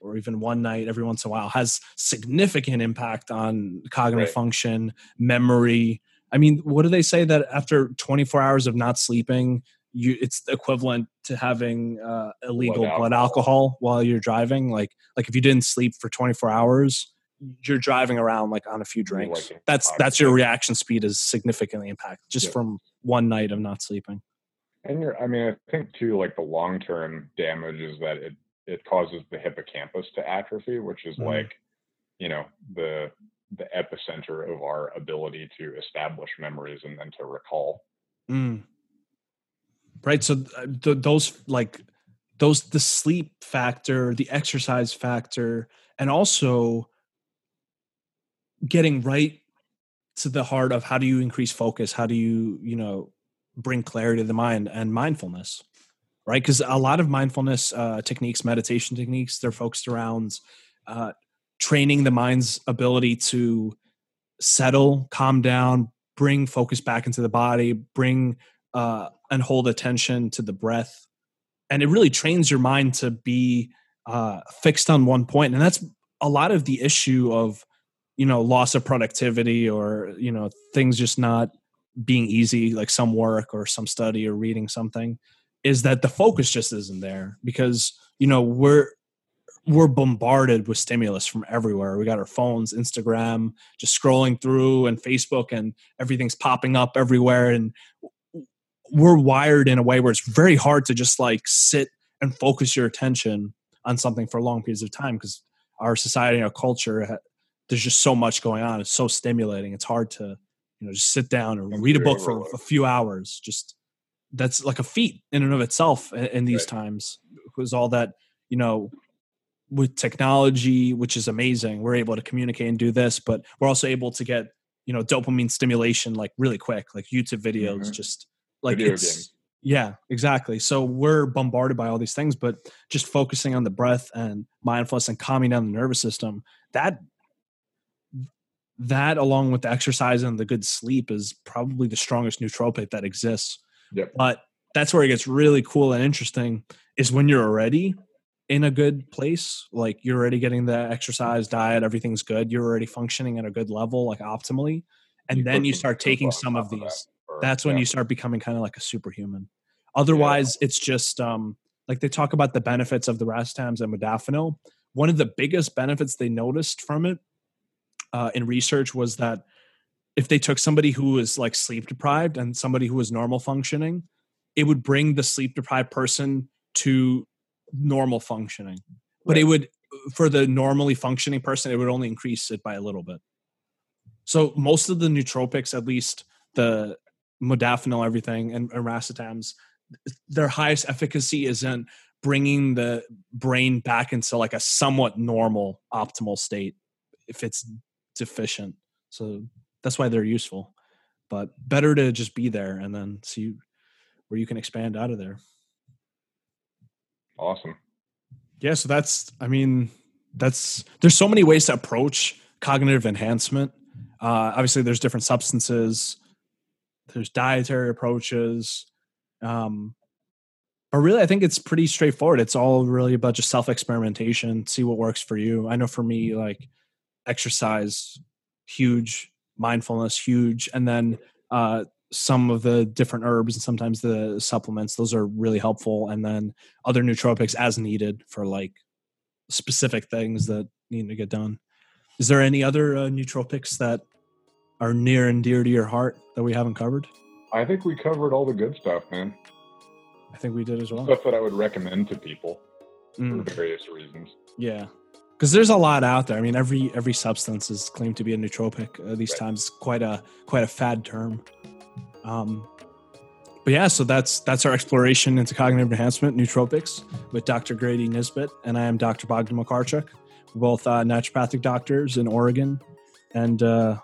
or even one night every once in a while has significant impact on cognitive right. function memory i mean what do they say that after 24 hours of not sleeping you it's equivalent to having uh, illegal blood alcohol. blood alcohol while you're driving like like if you didn't sleep for 24 hours you're driving around like on a few drinks. Like that's that's your reaction speed is significantly impacted just yeah. from one night of not sleeping. And you're, I mean, I think too, like the long term damage is that it it causes the hippocampus to atrophy, which is mm. like, you know, the the epicenter of our ability to establish memories and then to recall. Mm. Right. So uh, th- those like those the sleep factor, the exercise factor, and also getting right to the heart of how do you increase focus? How do you you know bring clarity to the mind and mindfulness right? Because a lot of mindfulness uh, techniques meditation techniques they're focused around uh, training the mind's ability to settle calm down bring focus back into the body bring uh, and hold attention to the breath. And it really trains your mind to be uh, fixed on one point. And that's a lot of the issue of you know loss of productivity or you know things just not being easy like some work or some study or reading something is that the focus just isn't there because you know we're we're bombarded with stimulus from everywhere. We got our phones instagram just scrolling through and facebook and everything's popping up everywhere. And we're wired in a way where it's very hard to just like sit and focus your attention on something for long periods of time because our society and our culture there's just so much going on. It's so stimulating. It's hard to, you know, just sit down and read a book for a few hours. Just that's like a feat in and of itself in, in these right. times because all that, you know, with technology, which is amazing, we're able to communicate and do this, but we're also able to get, you know, dopamine stimulation like really quick, like YouTube videos, mm-hmm. just like Video it's, games. yeah, exactly. So we're bombarded by all these things, but just focusing on the breath and mindfulness and calming down the nervous system, that that along with the exercise and the good sleep is probably the strongest nootropic that exists. Yep. But that's where it gets really cool and interesting is when you're already in a good place like you're already getting the exercise diet everything's good you're already functioning at a good level like optimally and You then you start taking some of of that, these or- that's when yeah. you start becoming kind of like a superhuman otherwise it's just um like they talk about the benefits of the racetams and modafinil one of the biggest benefits they noticed from it uh, in research was that if they took somebody who was like sleep deprived and somebody who was normal functioning it would bring the sleep deprived person to normal functioning. But it would for the normally functioning person it would only increase it by a little bit. So most of the nootropics at least the modafinil everything and, and racetams their highest efficacy is in bringing the brain back into like a somewhat normal optimal state if it's deficient. So that's why they're useful but better to just be there and then see where you can expand out of there. Awesome. yeah so that's i mean that's there's so many ways to approach cognitive enhancement. Uh obviously there's different substances there's dietary approaches um but really i think it's pretty straightforward. It's all really about just self experimentation see what works for you. I know for me like exercise huge mindfulness huge and then uh some of the different herbs and sometimes the supplements those are really helpful. And then other nootropics as needed for like specific things that need to get done. Is there any other uh, nootropics that are near and dear to your heart that we haven't covered? I think we covered all the good stuff, man. i think we did as well. Stuff that I would recommend to people Mm, for various reasons. yeah because there's a lot out there. I mean every every substance is claimed to be a nootropic. Uh, these Right. times quite a quite a fad term. Um but yeah so that's that's our exploration into cognitive enhancement nootropics with dr Grady Nesbitt and i am dr bogdan makarchuk. We're both uh, naturopathic doctors in oregon and uh,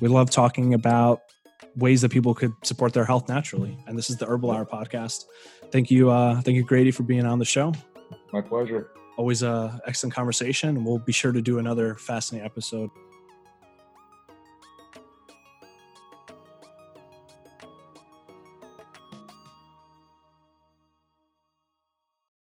we love talking about ways that people could support their health naturally. And this is the herbal hour podcast. Thank you uh thank you grady for being on the show. My pleasure. Always a excellent conversation we'll be sure to do another fascinating episode